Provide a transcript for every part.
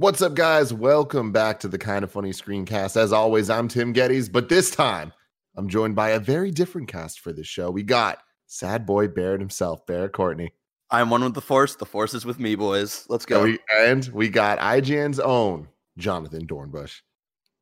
What's up, guys? Welcome back to the Kind of Funny Screencast. As always, I'm Tim Gettys, but this time I'm joined by a very different cast for this show. We got Sad Boy Barrett himself, Barrett Courtney. I'm one with the Force. The Force is with me, boys. Let's And go. we, and we got IGN's own Jonathon Dornbush.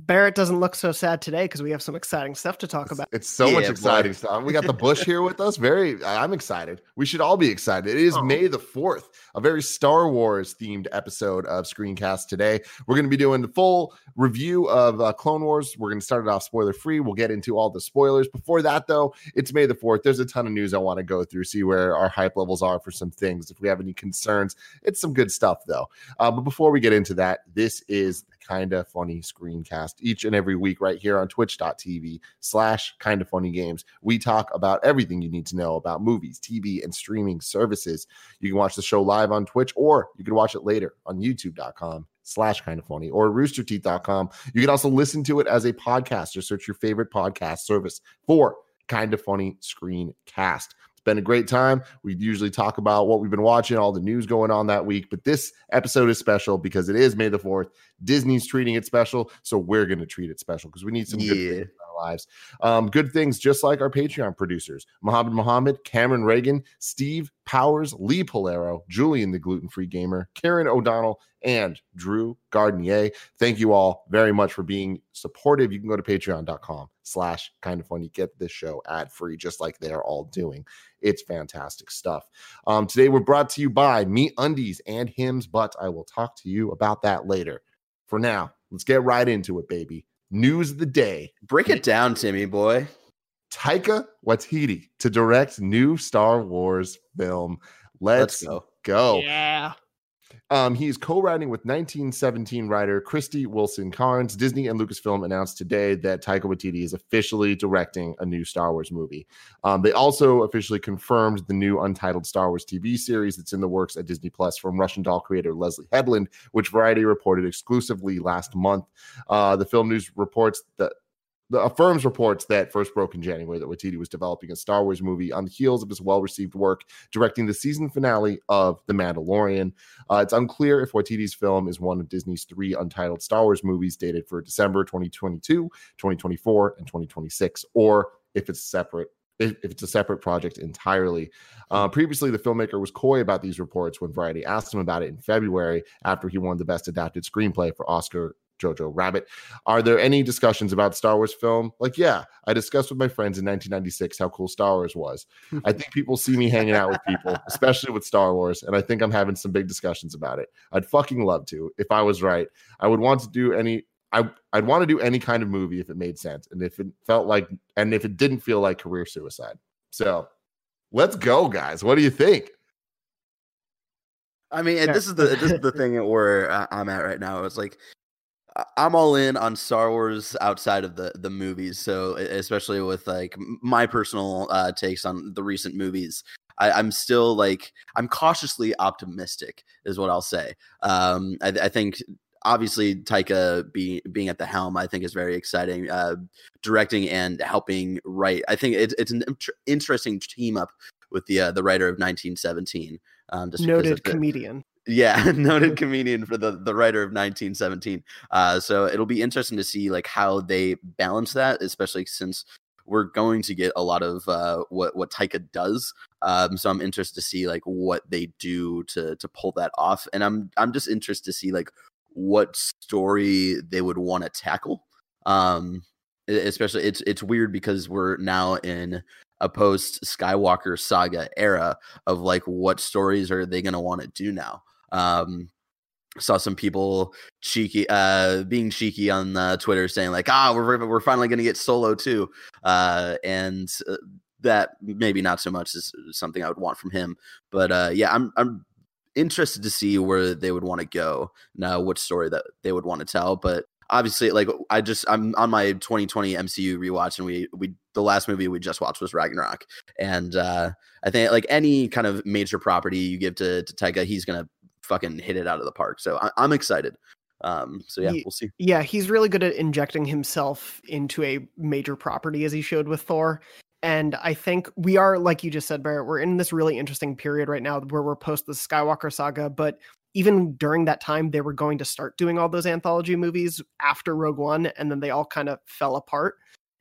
Barrett doesn't look so sad today because we have some exciting stuff to talk about. It's so much Yeah, boy. exciting stuff. We got the Bush here with us. Very, I'm excited. We should all be excited. It is Oh. May the 4th, a very Star Wars themed episode of Screencast today. We're going to be doing the full review of uh, Clone Wars. We're going to start it off spoiler free. We'll get into all the spoilers. Before that, though, it's May the 4th. There's a ton of news I want to go through, see where our hype levels are for some things. If we have any concerns, it's some good stuff, though. Uh, but before we get into that, this is the kind of funny screencast each and every week right here on twitch.tv slash kind of funny games. We talk about everything you need to know about movies, TV, and streaming services. You can watch the show live on Twitch or you can watch it later on youtube.com slash kind of funny or roosterteeth.com. You can also listen to it as a podcast or search your favorite podcast service for kind of funny screencast. Been a great time. We usually talk about what we've been watching, all the news going on that week, but this episode is special because it is May the 4th. Disney's treating it special, so we're going to treat it special because we need some good Yeah. our lives. Um, good things, just like our Patreon producers Mohammed Mohammed, Cameron Reagan, Steve Powers, Lee Polero, Julian the Gluten Free Gamer, Karen O'Donnell, and Drew Gardnier. Thank you all very much for being supportive. You can go to patreon.com slash kind of funny. Get this show ad free, just like they're all doing. It's fantastic stuff. Um, today we're brought to you by MeUndies and Hims, but I will talk to you about that later. For now, let's get right into it, baby. News of the day. Break it down, Timmy boy. Taika Waititi to direct new Star Wars film. Let's, Let's go. go. Yeah. Um, he's co-writing with 1917 writer Krysty Wilson-Cairns. Disney and Lucasfilm announced today that Taika Waititi is officially directing a new Star Wars movie. Um, they also officially confirmed the new untitled Star Wars TV series that's in the works at Disney Plus from Russian doll creator Leslie Headland, which Variety reported exclusively last month. Uh, the film news reports that the affirms reports that first broke in January that Waititi was developing a Star Wars movie on the heels of his well-received work directing the season finale of The Mandalorian. Uh, it's unclear if Waititi's film is one of Disney's three untitled Star Wars movies dated for December 2022, 2024, and 2026, or if it's separate. If it's a separate project entirely. Uh, previously, the filmmaker was coy about these reports when Variety asked him about it in February after he won the Best Adapted Screenplay for Oscar Jojo Rabbit. Are there any discussions about Star Wars film? Like, yeah, I discussed with my friends in 1996 how cool Star Wars was. I think people see me hanging out with people, especially with Star Wars, and I think I'm having some big discussions about it. I'd fucking love to if I was right. I would want to do any. I I'd want to do any kind of movie if it made sense and if it felt like and if it didn't feel like career suicide. So, let's go, guys. What do you think? I mean, Yeah. this is the this is the thing where I- I'm at right now. It's like I- I'm all in on Star Wars outside of the the movies. So especially with like my personal uh, takes on the recent movies, I, I'm still like I'm cautiously optimistic, is what I'll say. Um, I, I think obviously Taika being being at the helm, I think is very exciting. Uh, directing and helping write, I think it's it's an inter- interesting team up with the uh, the writer of 1917. Um, just Noted the- comedian. Yeah, noted comedian for the the writer of 1917. Uh, so it'll be interesting to see like how they balance that, especially since we're going to get a lot of uh, what what Taika does. Um, so I'm interested to see like what they do to to pull that off, and I'm I'm just interested to see like what story they would want to tackle. Um, especially it's it's weird because we're now in a post Skywalker saga era of like what stories are they going to want to do now um saw some people cheeky uh being cheeky on uh, twitter saying like ah we're we're finally going to get solo too uh and uh, that maybe not so much is something i would want from him but uh yeah i'm i'm interested to see where they would want to go now what story that they would want to tell but obviously like i just i'm on my 2020 mcu rewatch and we we the last movie we just watched was ragnarok and uh i think like any kind of major property you give to to Taika, he's gonna fucking hit it out of the park so I, i'm excited um so yeah Ye- we'll see Yeah, he's really good at injecting himself into a major property as he showed with Thor. And I think we are, like you just said, Barrett, we're in this really interesting period right now where we're post the Skywalker saga, but even during that time, they were going to start doing all those anthology movies after Rogue One, and then they all kind of fell apart.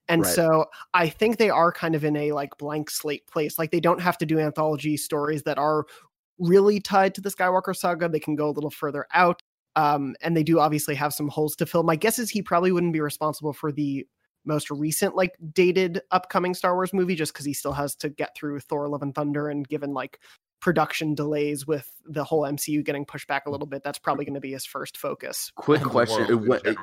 And Right. so I think they are kind of in a like blank slate place. Like they don't have to do anthology stories that are really tied to the Skywalker saga. They can go a little further out. Um, and they do obviously have some holes to fill. My guess is he probably wouldn't be responsible for the most recent like dated upcoming Star Wars movie just because he still has to get through Thor Love and Thunder and given like production delays with the whole MCU getting pushed back a little bit, that's probably going to be his first focus. Quick question. world what- yeah,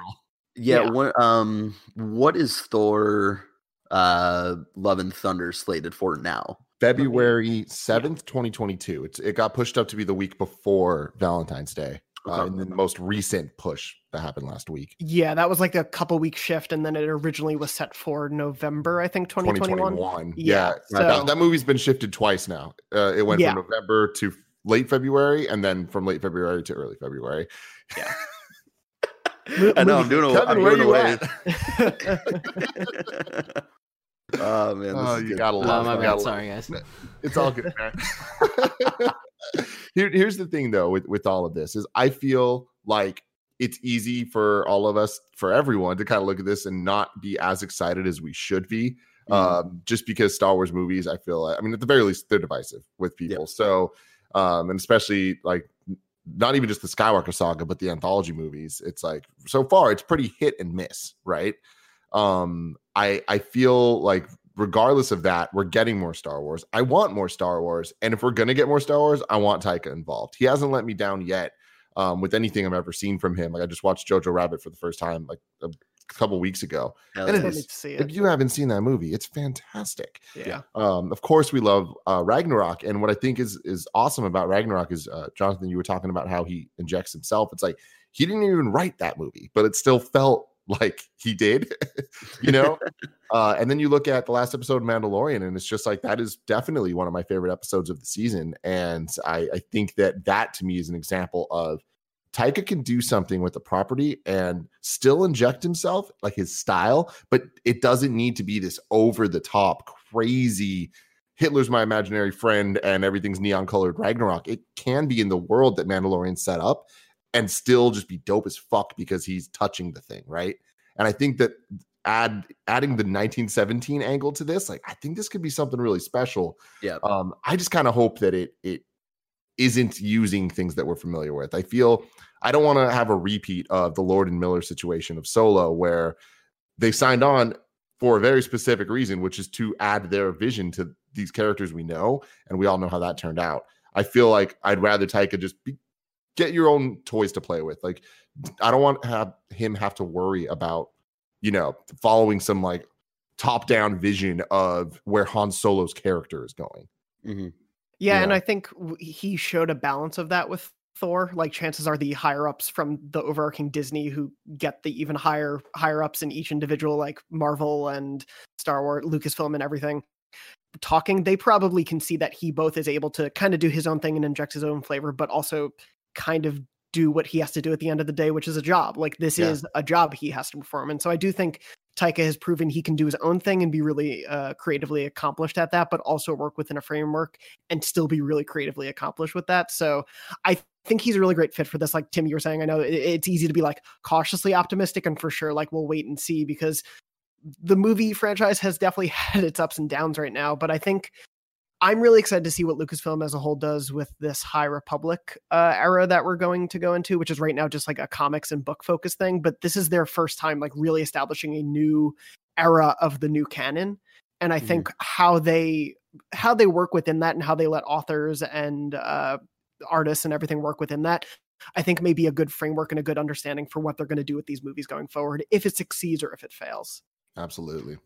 Yeah. What, um, what is Thor uh Love and Thunder slated for now? February 7th, 2022. It's it got pushed up to be the week before Valentine's Day. Uh, Okay. in the most recent push that happened last week. Yeah, that was like a couple week shift, and then it originally was set for November, I think, 2021. 2021. Yeah, Yeah. so- that, that movie's been shifted twice now. Uh, it went Yeah. from November to late February and then from late February to early February. Yeah. I know I'm doing a, Kevin, I'm doing you away. at? oh man, this Oh, is you good. gotta Oh, love my you bad. gotta love Sorry, guys. It's all good, man. Here, here's the thing, though, with with all of this is I feel like it's easy for all of us, for everyone, to kind of look at this and not be as excited as we should be. Mhm. Um, just because Star Wars movies, I feel, like, I mean, at the very least, they're divisive with people. So, um, and especially like not even just the Skywalker saga, but the anthology movies. It's like so far, it's pretty hit and miss, right? Um, I I feel like regardless of that, we're getting more Star Wars. I want more Star Wars, and if we're gonna get more Star Wars, I want Taika involved. He hasn't let me down yet um, with anything I've ever seen from him. Like I just watched Jojo Rabbit for the first time like a couple weeks ago. Hell and yeah. it Excited is- If you haven't seen that movie, it's fantastic. Yeah. Um, of course, we love uh, Ragnarok, and what I think is is awesome about Ragnarok is uh, Jonathon. You were talking about how he injects himself. It's like he didn't even write that movie, but it still felt like he did. you know. uh, and then you look at the last episode of Mandalorian, and it's just like that is definitely one of my favorite episodes of the season. And I, I think that that to me is an example of Taika can do something with the property and still inject himself, like his style, but it doesn't need to be this over the top, crazy Hitler's my imaginary friend and everything's neon colored Ragnarok. It can be in the world that Mandalorian set up and still just be dope as fuck because he's touching the thing, right? And I think that add adding the 1917 angle to this, like I think this could be something really special. Yeah. Um, I just kind of hope that it it isn't using things that we're familiar with. I feel I don't want to have a repeat of the Lord and Miller situation of Solo, where they signed on for a very specific reason, which is to add their vision to these characters we know, and we all know how that turned out. I feel like I'd rather Taika just be, get your own toys to play with. Like I don't want to have him have to worry about, you know, following some like top-down vision of where Han Solo's character is going. Mhm. Yeah, and I think he showed a balance of that with Thor. Like chances are the higher ups from the overarching Disney who get the even higher higher ups in each individual like Marvel and Star Wars, Lucasfilm and everything talking, they probably can see that he both is able to kind of do his own thing and inject his own flavor, but also kind of do what he has to do at the end of the day, which is a job. Like this Yeah. is a job he has to perform. And so I do think Taika has proven he can do his own thing and be really uh, creatively accomplished at that, but also work within a framework and still be really creatively accomplished with that. So I think he's a really great fit for this. Like Tim, you were saying, I know it- it's easy to be like cautiously optimistic and for sure, like we'll wait and see because the movie franchise has definitely had its ups and downs right now. But I think I'm really excited to see what Lucasfilm as a whole does with this High Republic uh, era that we're going to go into, which is right now just like a comics and book focused thing. But this is their first time like really establishing a new era of the new canon. And I think how they how they work within that and how they let authors and uh, artists and everything work within that, I think may be a good framework and a good understanding for what they're going to do with these movies going forward, if it succeeds or if it fails. Absolutely.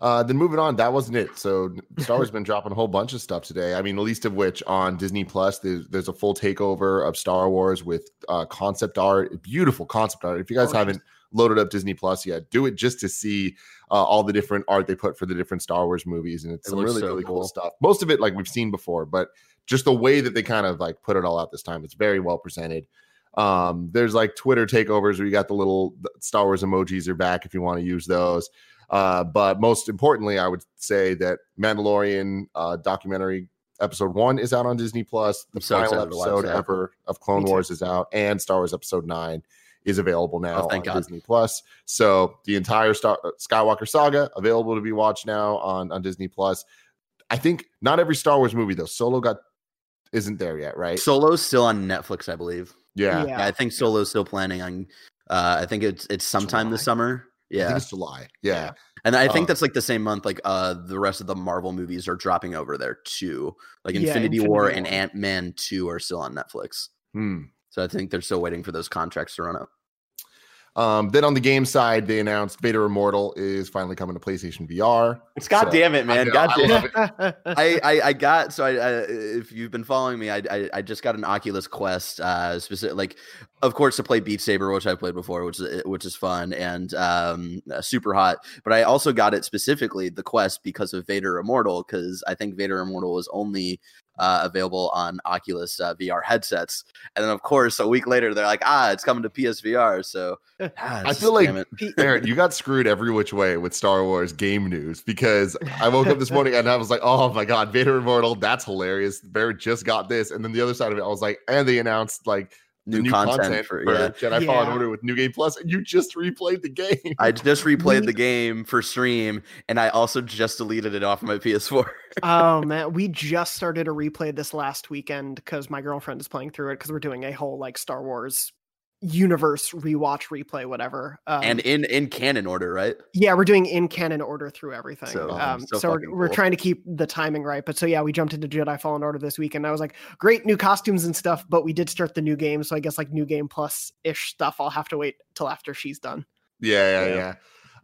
Uh, then moving on, that wasn't it. So Star Wars has been dropping a whole bunch of stuff today. I mean, the least of which on Disney Plus, there's, there's a full takeover of Star Wars with uh, concept art, beautiful concept art. If you guys Gorgeous. haven't loaded up Disney Plus yet, do it just to see uh, all the different art they put for the different Star Wars movies, and it's It some really so really cool cool. stuff. Most of it like we've seen before, but just the way that they kind of like put it all out this time, it's very well presented. Um, there's like Twitter takeovers where you got the little Star Wars emojis are back if you want to use those. Uh, but most importantly, I would say that Mandalorian uh, documentary episode one is out on Disney Plus. The I'm so final excited to watch episode ever of Clone Wars is out, and Star Wars Episode Nine is available now Oh, on God. Disney Plus. So the entire Star Skywalker saga available to be watched now on on Disney Plus. I think not every Star Wars movie though. Solo got isn't there yet, right? Solo's still on Netflix, I believe. yeah, Yeah. Yeah, I think Solo's still planning on. Uh, I think it's it's sometime this summer. Yeah, it's July. Yeah. and I Um, think that's like the same month. Like uh, the rest of the Marvel movies are dropping over there too. Like Yeah, Infinity, War Infinity and Ant Man two are still on Netflix. Hmm. So I think they're still waiting for those contracts to run up. Um, then on the game side, they announced Vader Immortal is finally coming to PlayStation VR. It's God So, damn it, I man! know, God I damn it. I, I I got so I, I if you've been following me, I, I I just got an Oculus Quest, uh, specific like, of course to play Beat Saber, which I've played before, which is which is fun and um uh, Superhot. But I also got it specifically the Quest because of Vader Immortal, because I think Vader Immortal was only uh, available on Oculus uh, VR headsets, and then of course a week later they're like, ah, it's coming to PSVR. So ah, I feel like damn it. Barrett, you got screwed every which way with Star Wars game news because I woke up this morning and I was like, oh my God, Vader Immortal, that's hilarious. Barrett just got this. And then the other side of it, I was like, and they announced like the New content for- yeah. Jedi Fallen Yeah. Order with New Game Plus, and you just replayed the game. I just replayed We- the game for stream, and I also just deleted it off my PS4. oh man, we just started a replay this last weekend because my girlfriend is playing through it because we're doing a whole like Star Wars universe rewatch replay whatever um, and in in canon order, right? yeah we're doing in canon order through everything So- um, so so, we're, we're trying to keep the timing right but so yeah we jumped into jedi fallen order this week and i was like great new costumes and stuff but we did start the new game so i guess like new game plus ish stuff i'll have to wait till after she's done Yeah, yeah, Yeah. yeah.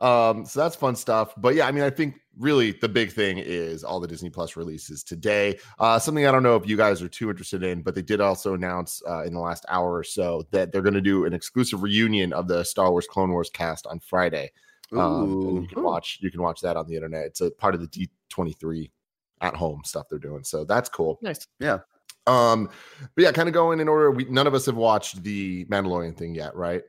Um, so that's fun stuff. But yeah, I mean, I think really the big thing is all the Disney Plus releases today. Uh, something I don't know if you guys are too interested in, but they did also announce uh, in the last hour or so that they're going to do an exclusive reunion of the Star Wars Clone Wars cast on Friday. Um, and you can watch you can watch that on the internet. It's a part of the D twenty three at home stuff they're doing. So that's cool. nice Yeah. Um, but yeah, kind of going in order. We none of us have watched the Mandalorian thing yet, right?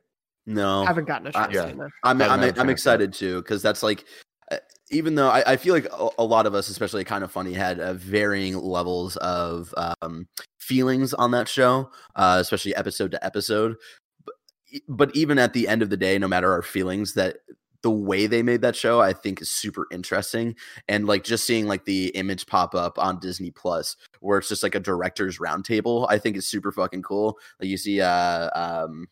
No, I haven't gotten a chance yeah. to, no. I'm haven't I'm, had a I'm chance yet. excited too because that's like, uh, even though I, I feel like a, a lot of us, especially kind of funny, had uh, varying levels of um, feelings on that show, uh, especially episode to episode. But, but even at the end of the day, no matter our feelings, that the way they made that show, I think is super interesting. And like just seeing like the image pop up on Disney Plus, where it's just like a director's roundtable, I think is super fucking cool. Like you see, uh, um,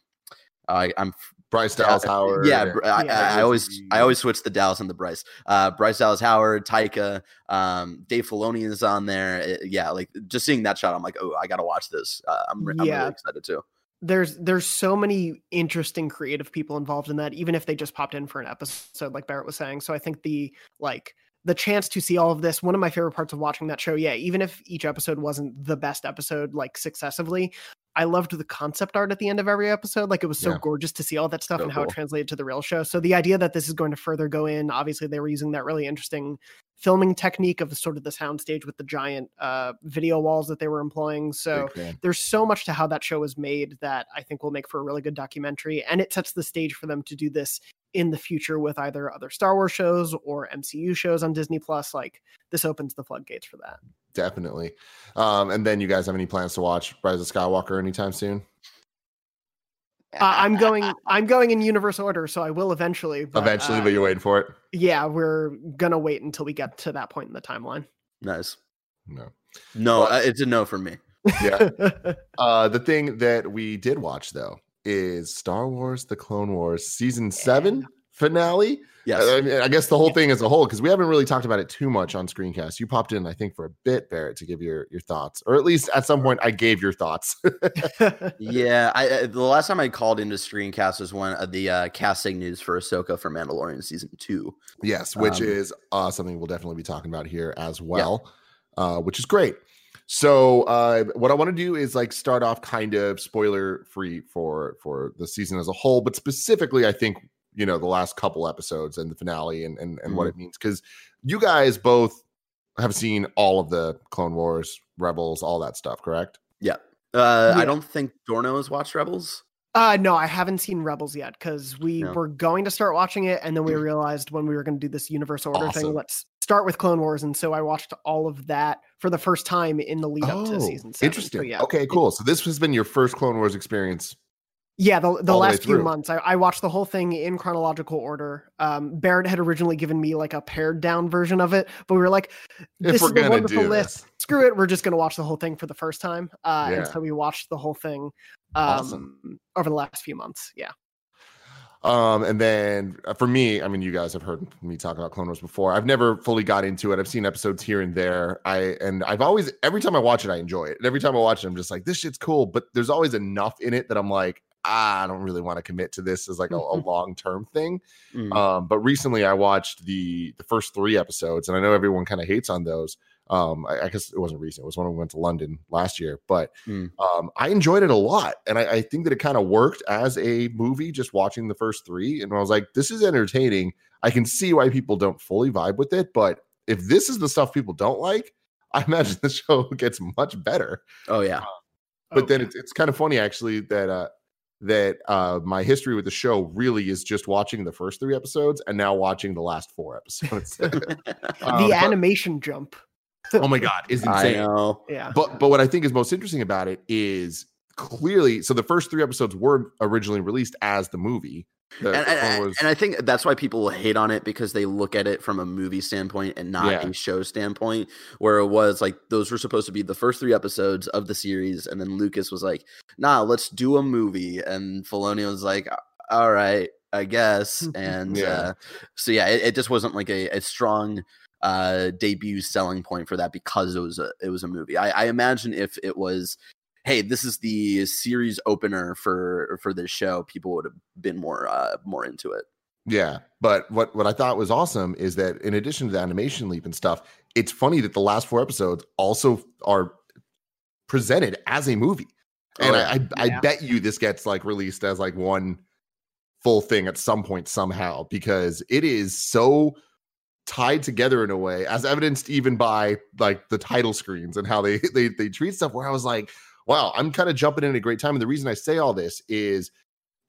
I, I'm Bryce Dallas uh, Howard. Yeah, and- I, Yeah. I, I always I always switch the Dallas and the Bryce. Uh, Bryce Dallas Howard, Taika, um, Dave Filoni is on there. Uh, yeah, like just seeing that shot, I'm like, oh, I gotta watch this. Uh, I'm, re- I'm really excited too. there's there's so many interesting creative people involved in that even if they just popped in for an episode like barrett was saying so i think the like the chance to see all of this one of my favorite parts of watching that show yeah even if each episode wasn't the best episode like successively i loved the concept art at the end of every episode like it was so Yeah. gorgeous to see all that stuff So and how it translated to the real show so the idea that this is going to further go in obviously they were using that really interesting filming technique of sort of the soundstage with the giant uh video walls that they were employing so there's so much to how that show was made that I think will make for a really good documentary. And it sets the stage for them to do this in the future with either other Star Wars shows or MCU shows on Disney Plus. Like this opens the floodgates for that. Definitely. Um, and then you guys have any plans to watch Rise of Skywalker anytime soon? Uh, I'm going. I'm going in universe order, so I will eventually. But, Eventually, uh, but you're waiting for it. yeah, we're gonna wait until we get to that point in the timeline. Nice. No. No, Well- uh, it's a no for me. Yeah. uh, the thing that we did watch though is Star Wars: The Clone Wars season seven finale. Yes. I, mean, I guess the whole thing as a whole, because we haven't really talked about it too much on Screencast. You popped in, I think, for a bit, Barrett, to give your your thoughts, or at least at some point, I gave your thoughts. yeah, I, the last time I called into screencast was one of the uh, casting news for Ahsoka for Mandalorian season two. yes, which Um, is uh, something we'll definitely be talking about here as well, uh, which is great. So, uh, what I want to do is like start off kind of spoiler free for for the season as a whole, but specifically, I think you know the last couple episodes and the finale and and, and what it means because you guys both have seen all of the Clone Wars, Rebels, all that stuff, correct? Yeah. Uh, Yeah. I don't think Dorno has watched Rebels. Uh no, I haven't seen Rebels yet because we No. were going to start watching it, and then we realized when we were going to do this universe order Awesome. thing, let's start with Clone Wars, and so I watched all of that for the first time in the lead up to Oh, season seven. Interesting. So, yeah, Okay, cool. So this has been your first Clone Wars experience. Yeah, the, the all the last few months, I, I watched the whole thing in chronological order. Um, Barrett had originally given me like a pared down version of it, but we were like, "This we're is a wonderful list. Screw it, we're just going to watch the whole thing for the first time." Uh, Yeah. And so we watched the whole thing um, Awesome. over the last few months. Yeah, Um, and then uh, for me, I mean, you guys have heard me talk about Clone Wars before. I've never fully got into it. I've seen episodes here and there. I and I've always every time I watch it, I enjoy it. And every time I watch it, I'm just like, this shit's cool. But there's always enough in it that I'm like, ah, I don't really want to commit to this as like a, a long term thing. Mm. Um, but recently I watched the the first three episodes, and I know everyone kind of hates on those. Um, I, I guess it wasn't recent; it was when we went to London last year. But Mm. um, I enjoyed it a lot, and I, I think that it kind of worked as a movie. Just watching the first three, and I was like, "This is entertaining." I can see why people don't fully vibe with it, but if this is the stuff people don't like, I imagine the show gets much better oh yeah. but Oh, then yeah. it's, it's kind of funny actually that uh that uh my history with the show really is just watching the first three episodes and now watching the last four episodes Um, the but- animation jump. oh my god is I insane know. Yeah, but but what i think is most interesting about it is clearly so the first three episodes were originally released as the movie The- and, and, and I think that's why people hate on it because they look at it from a movie standpoint and not Yeah. a show standpoint. Where it was like those were supposed to be the first three episodes of the series, and then Lucas was like, "Nah, let's do a movie," and Filoni was like, "All right, I guess." And Yeah. uh, so yeah, it, it just wasn't like a, a strong uh debut selling point for that because it was a it was a movie. I, I imagine if it was hey this is the series opener for for this show people would have been more uh more into it Yeah, but what what I thought was awesome is that in addition to the animation leap and stuff, it's funny that the last four episodes also are presented as a movie, and Oh, I I, I Yeah. bet you this gets like released as like one full thing at some point somehow because it is so tied together in a way, as evidenced even by like the title screens and how they they they treat stuff. Where I was like, wow, I'm kind of jumping in at a great time, and the reason I say all this is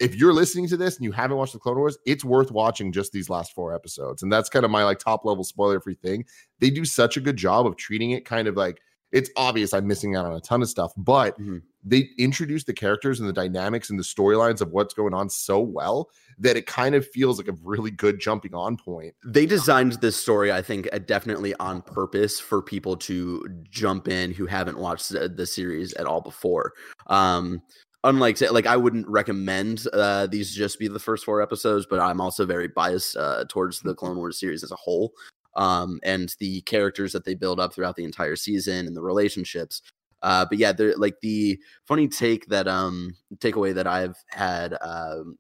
if you're listening to this and you haven't watched the Clone Wars, it's worth watching just these last four episodes. And that's kind of my like top level spoiler free thing. They do such a good job of treating it kind of like it's obvious I'm missing out on a ton of stuff, but Mhm. they introduce the characters and the dynamics and the storylines of what's going on so well that it kind of feels like a really good jumping on point. they designed this story i think definitely on purpose for people to jump in who haven't watched the, the series at all before um unlike like i wouldn't recommend uh these just be the first four episodes but i'm also very biased uh towards the clone wars series as a whole um and the characters that they build up throughout the entire season and the relationships. Uh but yeah they're like the funny take that um takeaway that i've had um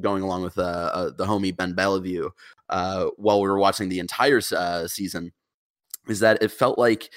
going along with uh, uh the homie ben bellevue uh while we were watching the entire uh season is that it felt like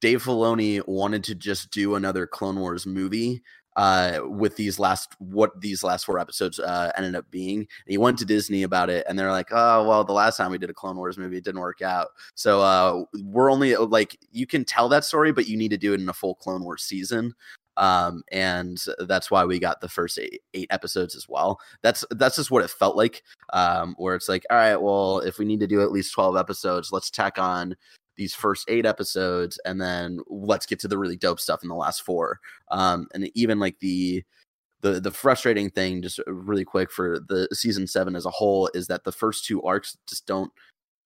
Dave Filoni wanted to just do another Clone Wars movie uh with these last what these last four episodes uh ended up being. And he went to disney about it and they're like oh well the last time we did a clone wars movie it didn't work out. So uh we're only like you can tell that story but you need to do it in a full clone wars season. Um and that's why we got the first eight, eight episodes as well. That's that's just what it felt like um where it's like all right well if we need to do at least 12 episodes let's tack on these first eight episodes and then let's get to the really dope stuff in the last four. Um and even like the the the frustrating thing just really quick for the season 7 as a whole is that the first two arcs just don't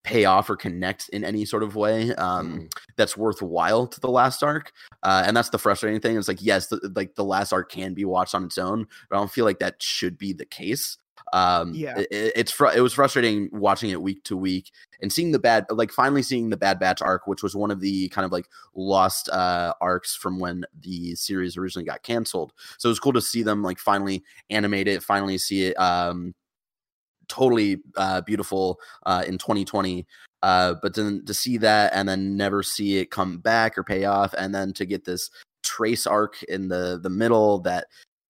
pay off or connect in any sort of way um Mm. that's worthwhile to the last arc. Uh, and that's the frustrating thing it's like yes the, like the last arc can be watched on its own but i don't feel like that should be the case um Yeah. it, it- it's fr- it was frustrating watching it week to week and seeing the bad like finally seeing the bad batch arc which was one of the kind of like lost uh arcs from when the series originally got canceled so it was cool to see them like finally animate it finally see it um totally uh beautiful uh in 2020 uh but then to see that and then never see it come back or pay off and then to get this trace arc in the the middle that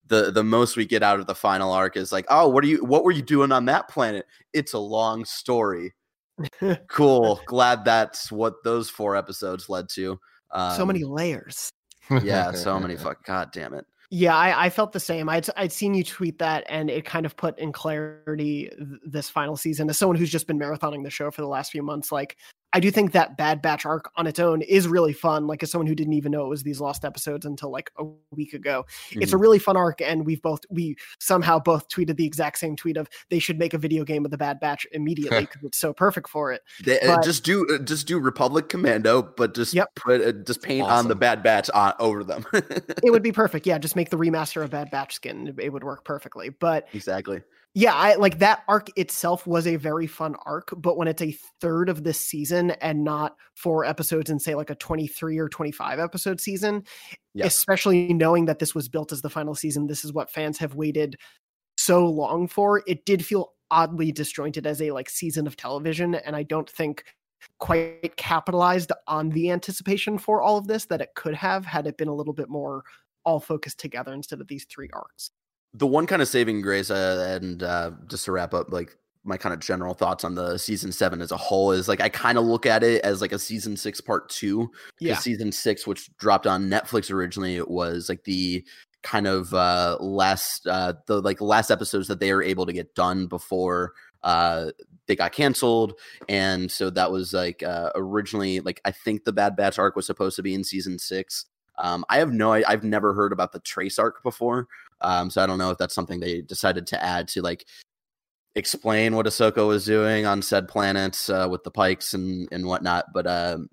the the most we get out of the final arc is like oh what are you what were you doing on that planet it's a long story cool glad that's what those four episodes led to um, so many layers. yeah so many fuck god damn it Yeah, I, I felt the same. I'd I'd seen you tweet that, and it kind of put in clarity th- this final season. As someone who's just been marathoning the show for the last few months, like I do think that Bad Batch arc on its own is really fun. Like as someone who didn't even know it was these lost episodes until like a week ago, mm-hmm. it's a mm-hmm. really fun arc. And we've both we somehow both tweeted the exact same tweet of they should make a video game of the Bad Batch immediately because it's so perfect for it. They, uh, but, just do uh, just do Republic Commando, but just yep. put uh, just paint awesome. on the Bad Batch on over them. it would be perfect. Yeah, just make the remaster of Bad Batch skin. It would work perfectly. But exactly yeah, I like that arc itself was a very fun arc, but when it's a third of this season and not four episodes in say like a 23 or 25 episode season, yeah. especially knowing that this was built as the final season, this is what fans have waited so long for, it did feel oddly disjointed as a like season of television and I don't think quite capitalized on the anticipation for all of this that it could have had it been a little bit more all focused together instead of these three arcs the one kind of saving grace, uh, and uh, just to wrap up, like my kind of general thoughts on the season seven as a whole is like I kind of look at it as like a season six part two. Yeah. Season six, which dropped on Netflix originally, it was like the kind of uh last uh the like last episodes that they were able to get done before uh they got canceled and so that was like uh originally like i think the bad batch arc was supposed to be in season six um i have no i've never heard about the trace arc before um, so I don't know if that's something they decided to add to like explain what Ahsoka was doing on said planets uh, with the Pikes and and whatnot. But um,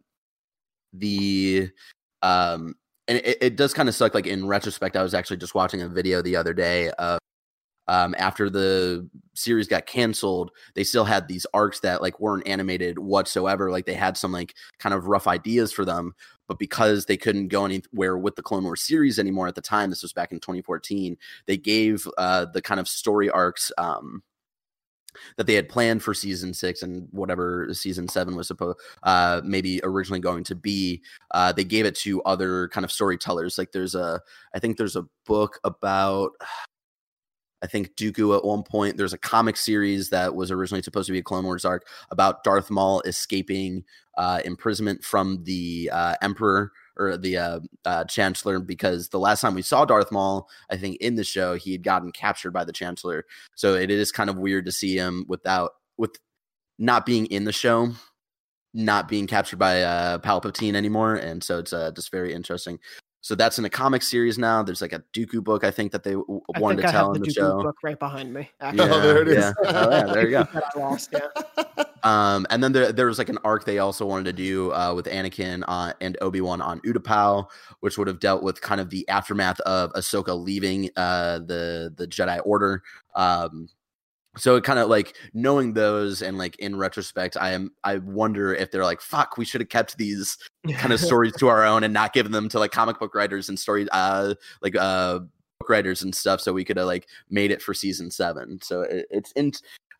the um, and it, it does kind of suck. Like in retrospect, I was actually just watching a video the other day of um, after the series got canceled, they still had these arcs that like weren't animated whatsoever. Like they had some like kind of rough ideas for them, but because they couldn't go anywhere with the Clone Wars series anymore at the time, this was back in 2014, they gave uh, the kind of story arcs um, that they had planned for season six and whatever season seven was supposed uh maybe originally going to be uh they gave it to other kind of storytellers like there's a i think there's a book about I think Dooku at one point. There's a comic series that was originally supposed to be a Clone Wars arc about Darth Maul escaping uh, imprisonment from the uh, Emperor or the uh, uh, Chancellor because the last time we saw Darth Maul, I think in the show he had gotten captured by the Chancellor. So it is kind of weird to see him without with not being in the show, not being captured by uh, Palpatine anymore, and so it's uh, just very interesting. So that's in a comic series now. There's like a Dooku book I think that they w- wanted to I tell in the, the show. Book right behind me. Actually. Yeah, oh, there it is. Yeah. oh, yeah there you go. Lost. Yeah. Um, and then there, there was like an arc they also wanted to do uh, with Anakin uh, and Obi Wan on Utapau, which would have dealt with kind of the aftermath of Ahsoka leaving uh, the the Jedi Order. Um, so it kind of like knowing those and like in retrospect i am i wonder if they're like fuck we should have kept these kind of stories to our own and not given them to like comic book writers and story uh like uh book writers and stuff so we could have like made it for season seven. So it, it's in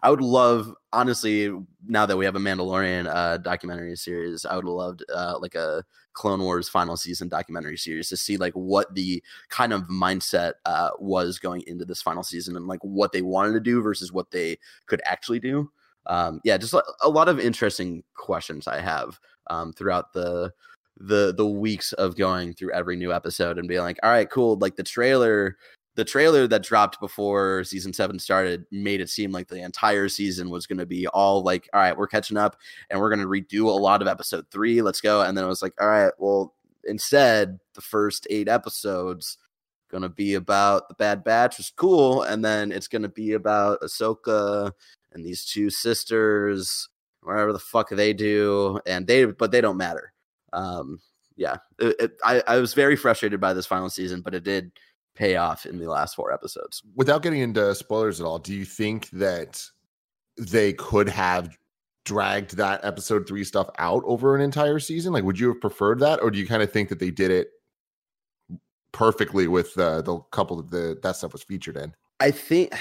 I would love, honestly, now that we have a Mandalorian uh, documentary series, I would love uh, like a Clone Wars final season documentary series to see like what the kind of mindset uh, was going into this final season and like what they wanted to do versus what they could actually do. Um, yeah, just a lot of interesting questions I have um, throughout the the the weeks of going through every new episode and being like, all right, cool. Like the trailer the trailer that dropped before season seven started made it seem like the entire season was going to be all like, all right, we're catching up and we're going to redo a lot of episode three. Let's go. And then it was like, all right, well, instead, the first eight episodes going to be about the Bad Batch, is cool. And then it's going to be about Ahsoka and these two sisters, whatever the fuck they do. And they, but they don't matter. Um, yeah, it, it, I, I was very frustrated by this final season, but it did pay off in the last four episodes. Without getting into spoilers at all, do you think that they could have dragged that episode three stuff out over an entire season? Like, would you have preferred that, or do you kind of think that they did it perfectly with uh, the couple of the that stuff was featured in? I think.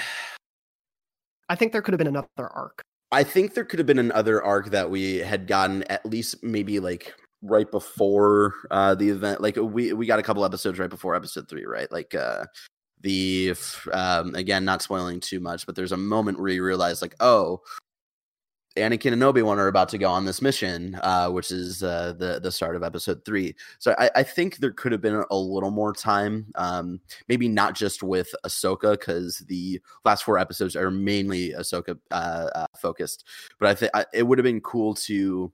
I think there could have been another arc. I think there could have been another arc that we had gotten at least maybe like right before uh the event like we we got a couple episodes right before episode three right like uh the um again not spoiling too much but there's a moment where you realize like oh Anakin and Obi Wan are about to go on this mission, uh, which is uh, the the start of episode three. So I, I think there could have been a little more time, um, maybe not just with Ahsoka, because the last four episodes are mainly Ahsoka uh, uh, focused. But I think it would have been cool to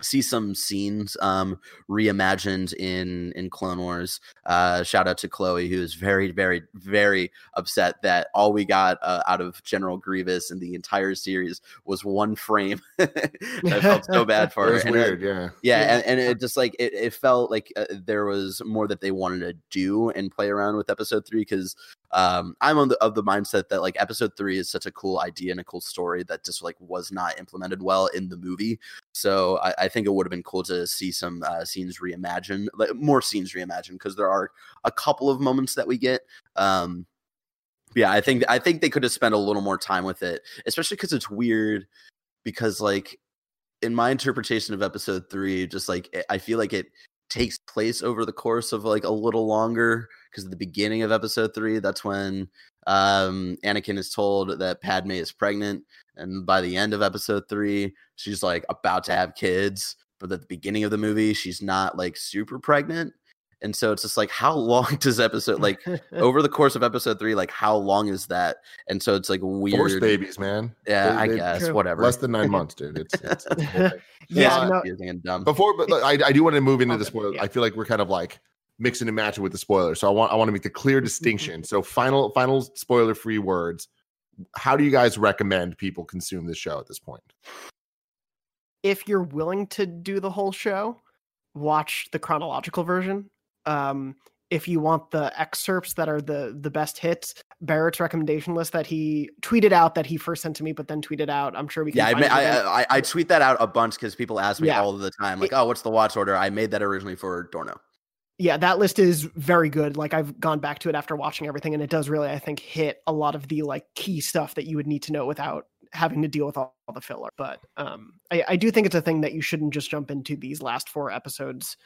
see some scenes um reimagined in in clone wars. Uh shout out to chloe who's very very very upset that all we got uh, out of general grievous and the entire series was one frame. I felt so bad for It her. was And, uh, weird, yeah. yeah, and, and it just like it, it felt like uh, there was more that they wanted to do and play around with episode three because um i'm on the of the mindset that like episode three is such a cool idea and a cool story that just like was not implemented well in the movie. So i, I think it would have been cool to see some uh, scenes reimagined like more scenes reimagined because there are a couple of moments that we get. Um yeah i think i think they could have spent a little more time with it especially because it's weird because like in my interpretation of episode three, just like I feel like it takes place over the course of like a little longer because at the beginning of episode three, that's when um Anakin is told that Padme is pregnant, and by the end of episode three, she's like about to have kids. But at the beginning of the movie, she's not like super pregnant. And so it's just like, how long does episode like over the course of episode three, like how long is that? And so it's like weird. Force babies, man. Yeah, They- I they- guess True. whattever. Less than nine months, dude. It's, it's, it's a yeah, Uh, no, confusing and dumb. Before, but look, I, I do want to move into the Okay, spoiler. yeah. I feel like we're kind of like mixing and matching with the spoiler. So I want I want to make the clear distinction. So final final spoiler free words. How do you guys recommend people consume the show at this point? if you're willing to do the whole show, watch the chronological version. Um, if you want the excerpts that are the the best hits, Barrett's recommendation list that he tweeted out that he first sent to me, but then tweeted out. I'm sure we can. Yeah, I, ma- it I. I I tweet that out a bunch because people ask me Yeah. all the time, like, "Oh, what's the watch order?" I made that originally for Dorno. yeah, that list is very good. Like I've gone back to it after watching everything, and it does really, I think, hit a lot of the like key stuff that you would need to know without having to deal with all, all the filler. But um, I, I do think it's a thing that you shouldn't just jump into these last four episodes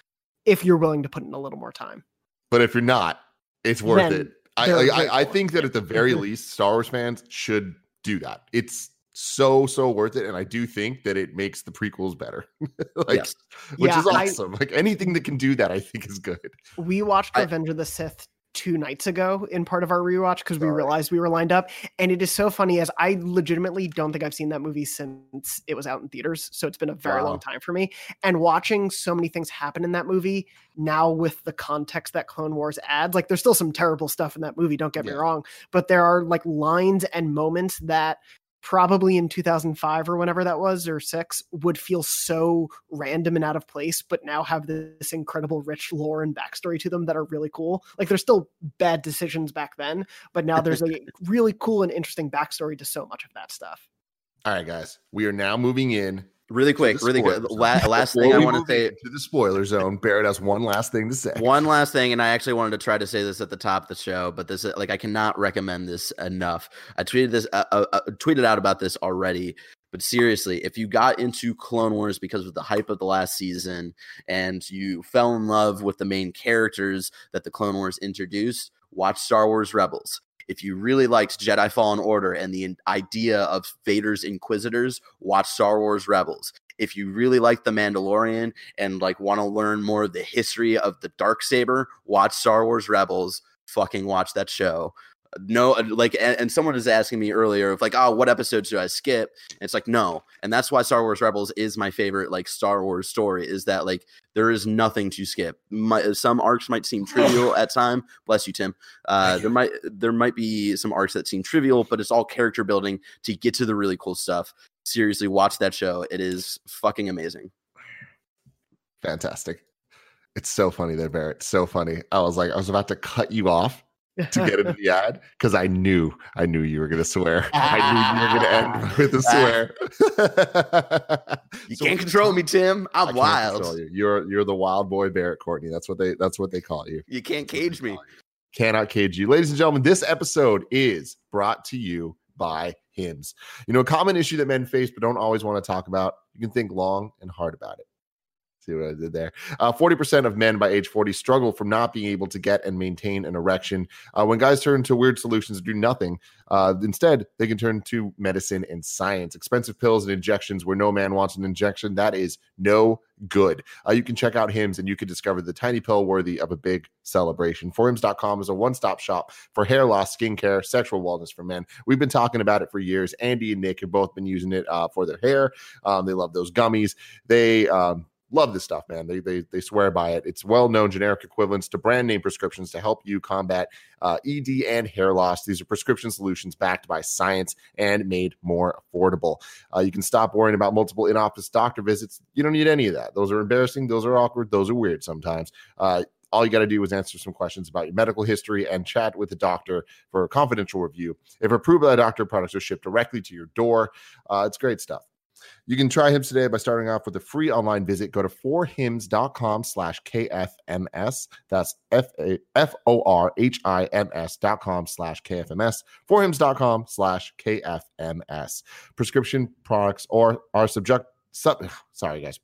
if you're willing to put in a little more time. But if you're not, it's worth Then it. I, I, I, I think that at the very mm-hmm. least, Star Wars fans should do that. It's so so worth it, and I do think that it makes the prequels better. like, Yes. which Yeah, is I- awesome. like anything that can do that, I think is good. We watched I- Revenge of the Sith two nights ago in part of our rewatch because we realized we were lined up. And it is so funny as I legitimately don't think I've seen that movie since it was out in theaters. So it's been a very Wow. long time for me. And watching so many things happen in that movie now with the context that Clone Wars adds, like there's still some terrible stuff in that movie, don't get me wrong, but there are like lines and moments that probably in 2005 or whenever that was or six would feel so random and out of place but now have this incredible rich lore and backstory to them that are really cool like there's still bad decisions back then but now there's a really cool and interesting backstory to so much of that stuff All right, guys, we are now moving in. Really quick, really quick. La- last thing I want to say. to the spoiler zone. Barrett has one last thing to say. One last thing, and I actually wanted to try to say this at the top of the show, but this like I cannot recommend this enough. I tweeted this, uh, uh, uh, tweeted out about this already. But seriously, if you got into Clone Wars because of the hype of the last season and you fell in love with the main characters that the Clone Wars introduced, watch Star Wars Rebels. If you really liked Jedi Fallen Order and the idea of Vader's Inquisitors, watch Star Wars Rebels. If you really like The Mandalorian and like want to learn more of the history of the dark saber watch star wars rebels fucking watch that show no like and, and someone was asking me earlier of like oh what episodes do i skip? And it's like no. And that's why star wars rebels is my favorite like star wars story is that like there is nothing to skip. My, some arcs might seem trivial at time bless you tim uh, there might there might be some arcs that seem trivial but it's all character building to get to the really cool stuff. Seriously watch that show. It is fucking amazing. Fantastic. It's so funny there, Barrett. So funny. I was like, I was about to cut you off to get into the ad because I knew, I knew you were going to swear. I knew you were going to end with a swear. You So can't control me, Tim. I I'm can't wild. You. You're you're the wild boy, Barrett Courtney. That's what they that's what they call you. You can't cage me. Cannot cage you, ladies and gentlemen. This episode is brought to you by Hims. You know, a common issue that men face but don't always want to talk about. You can think long and hard about it. See what I did there? Uh, 40% of men by age 40 struggle from not being able to get and maintain an erection. Uh, when guys turn to weird solutions and do nothing, uh, instead, they can turn to medicine and science. Expensive pills and injections where no man wants an injection. That is no good. Uh, you can check out Hims and you can discover the tiny pill worthy of a big celebration. Forhims.com is a one stop shop for hair loss, skincare, sexual wellness for men. We've been talking about it for years. Andy and Nick have both been using it uh, for their hair. Um, they love those gummies. They, um, love this stuff, man. They they they swear by it. It's well known generic equivalents to brand name prescriptions to help you combat uh, ED and hair loss. These are prescription solutions backed by science and made more affordable. Uh, you can stop worrying about multiple in office doctor visits. You don't need any of that. Those are embarrassing. Those are awkward. Those are weird sometimes. Uh, all you got to do is answer some questions about your medical history and chat with the doctor for a confidential review. If approved by the doctor, products are shipped directly to your door. Uh, it's great stuff. You can try Hims today by starting off with a free online visit. Go to forhims.com slash KFMS. That's F O R H I M S dot com slash KFMS. Forhims.com slash KFMS. Prescription products or are subject, sub, sorry guys,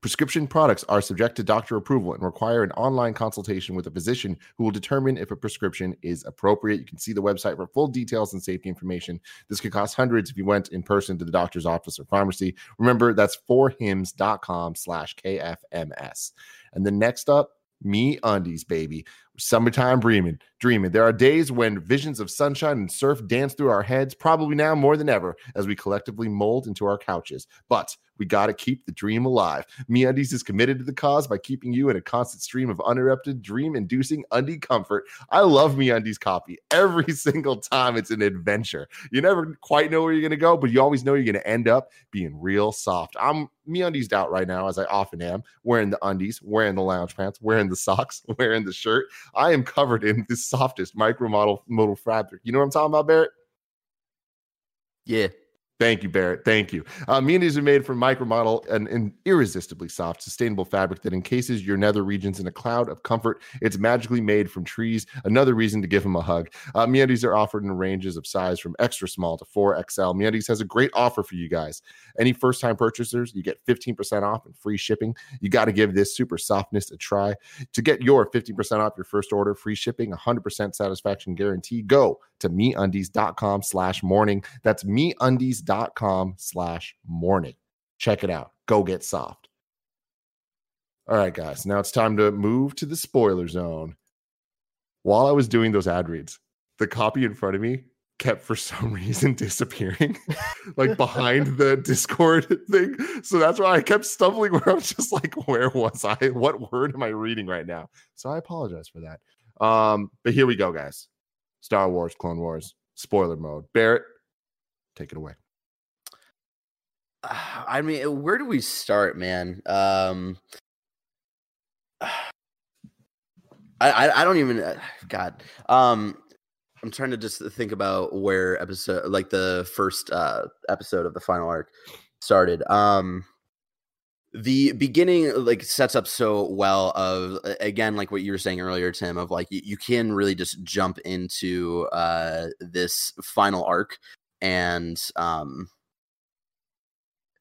Prescription products are subject to doctor approval and require an online consultation with a physician who will determine if a prescription is appropriate. You can see the website for full details and safety information. This could cost hundreds if you went in person to the doctor's office or pharmacy. Remember, that's forhims.com slash KFMS. And then next up, MeUndies, baby. Summertime dreaming, dreaming. There are days when visions of sunshine and surf dance through our heads, probably now more than ever, as we collectively mold into our couches. But we got to keep the dream alive. MeUndies is committed to the cause by keeping you in a constant stream of uninterrupted, dream-inducing undie comfort. I love MeUndies copy. Every single time it's an adventure. You never quite know where you're to go, but you always know you're to end up being real soft. I'm MeUndies out right now, as I often am, wearing the undies, wearing the lounge pants, wearing the socks, wearing the shirt. I am covered in the softest micro model modal fabric. You know what I'm talking about, Barrett? Yeah. Thank you, Barrett. Thank you. Uh, are made from micromodel and an irresistibly soft, sustainable fabric that encases your nether regions in a cloud of comfort. It's magically made from trees. Another reason to give them a hug. Uh, are offered in ranges of size from extra small to 4XL. MeUndies has a great offer for you guys. Any first-time purchasers, you get 15% off and free shipping. You got to give this super softness a try. To get your 15% off your first order, free shipping, 100% satisfaction guarantee, go to meundies.com slash morning. That's meundies.com slash morning. Check it out. Go get soft. All right, guys. Now it's time to move to the spoiler zone. While I was doing those ad reads, the copy in front of me kept for some reason disappearing like behind the discord thing so that's why i kept stumbling where i was just like where was i what word am i reading right now so i apologize for that um but here we go guys Star Wars, Clone Wars, spoiler mode. Barrett, take it away. I mean, where do we start, man? Um, I, I, don't even. Uh, God, um, I'm trying to just think about where episode, like the first uh episode of the final arc, started. Um, the beginning like sets up so well of again like what you were saying earlier tim of like you, you can really just jump into uh this final arc and um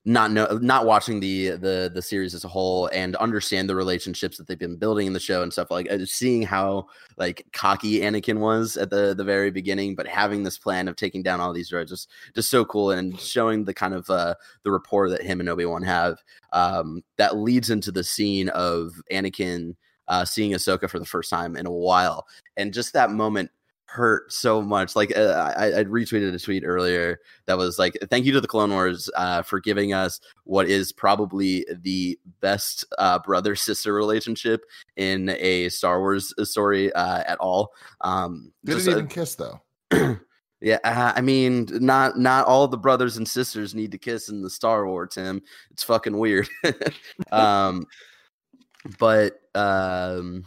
not know not watching the the the series as a whole and understand the relationships that they've been building in the show and stuff like uh, seeing how like cocky Anakin was at the the very beginning but having this plan of taking down all these droids just just so cool and showing the kind of uh the rapport that him and Obi-Wan have um that leads into the scene of Anakin uh seeing Ahsoka for the first time in a while. And just that moment hurt so much. Like uh, I, I retweeted a tweet earlier that was like, "Thank you to the Clone Wars uh, for giving us what is probably the best uh, brother sister relationship in a Star Wars uh, story uh, at all." Um, Didn't just, even kiss though. yeah, uh, I mean, not not all the brothers and sisters need to kiss in the Star Wars. Tim, it's fucking weird. um, but um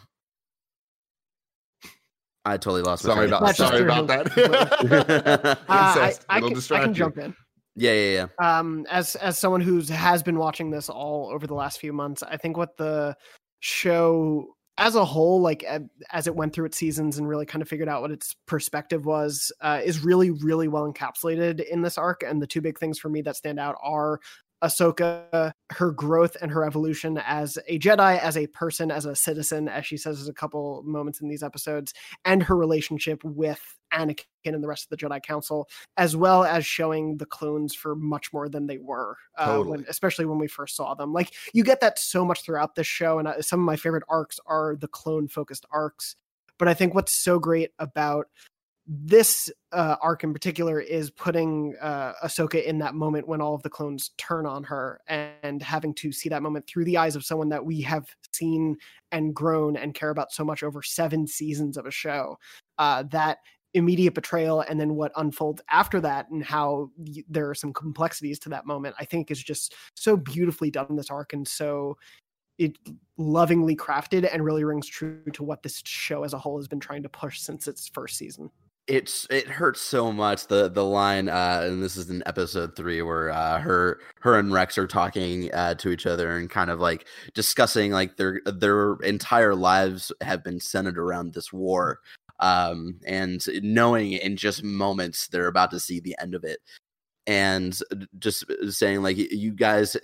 I totally lost. Sorry about sorry about that. uh, I, I, can, I can jump in. Yeah, yeah, yeah. Um, as as someone who has been watching this all over the last few months, I think what the show as a whole, like as it went through its seasons and really kind of figured out what its perspective was, uh, is really, really well encapsulated in this arc. And the two big things for me that stand out are Ahsoka, her growth and her evolution as a Jedi, as a person, as a citizen, as she says as a couple moments in these episodes, and her relationship with Anakin and the rest of the Jedi Council, as well as showing the clones for much more than they were, uh, when, especially when we first saw them. Like you get that so much throughout this show, and uh, some of my favorite arcs are the clone focused arcs. But I think what's so great about this uh, arc in particular is putting uh, Ahsoka in that moment when all of the clones turn on her and having to see that moment through the eyes of someone that we have seen and grown and care about so much over seven seasons of a show. Uh, that immediate betrayal and then what unfolds after that and how y- there are some complexities to that moment i think is just so beautifully done in this arc and so it lovingly crafted and really rings true to what this show as a whole has been trying to push since its first season it's it hurts so much the the line uh and this is in episode three where uh her her and rex are talking uh to each other and kind of like discussing like their their entire lives have been centered around this war um and knowing in just moments they're about to see the end of it. And just saying like you guys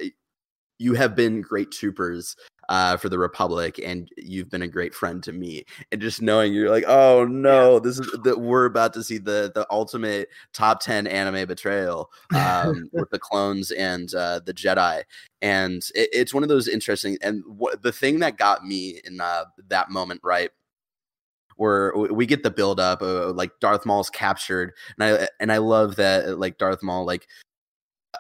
you have been great troopers uh, for the Republic, and you've been a great friend to me. And just knowing you're like, oh no, this is that we're about to see the the ultimate top ten anime betrayal um, with the clones and uh, the Jedi, and it, it's one of those interesting. And what the thing that got me in uh, that moment, right? Where we get the build up, uh, like Darth Maul's captured, and I and I love that, like Darth Maul, like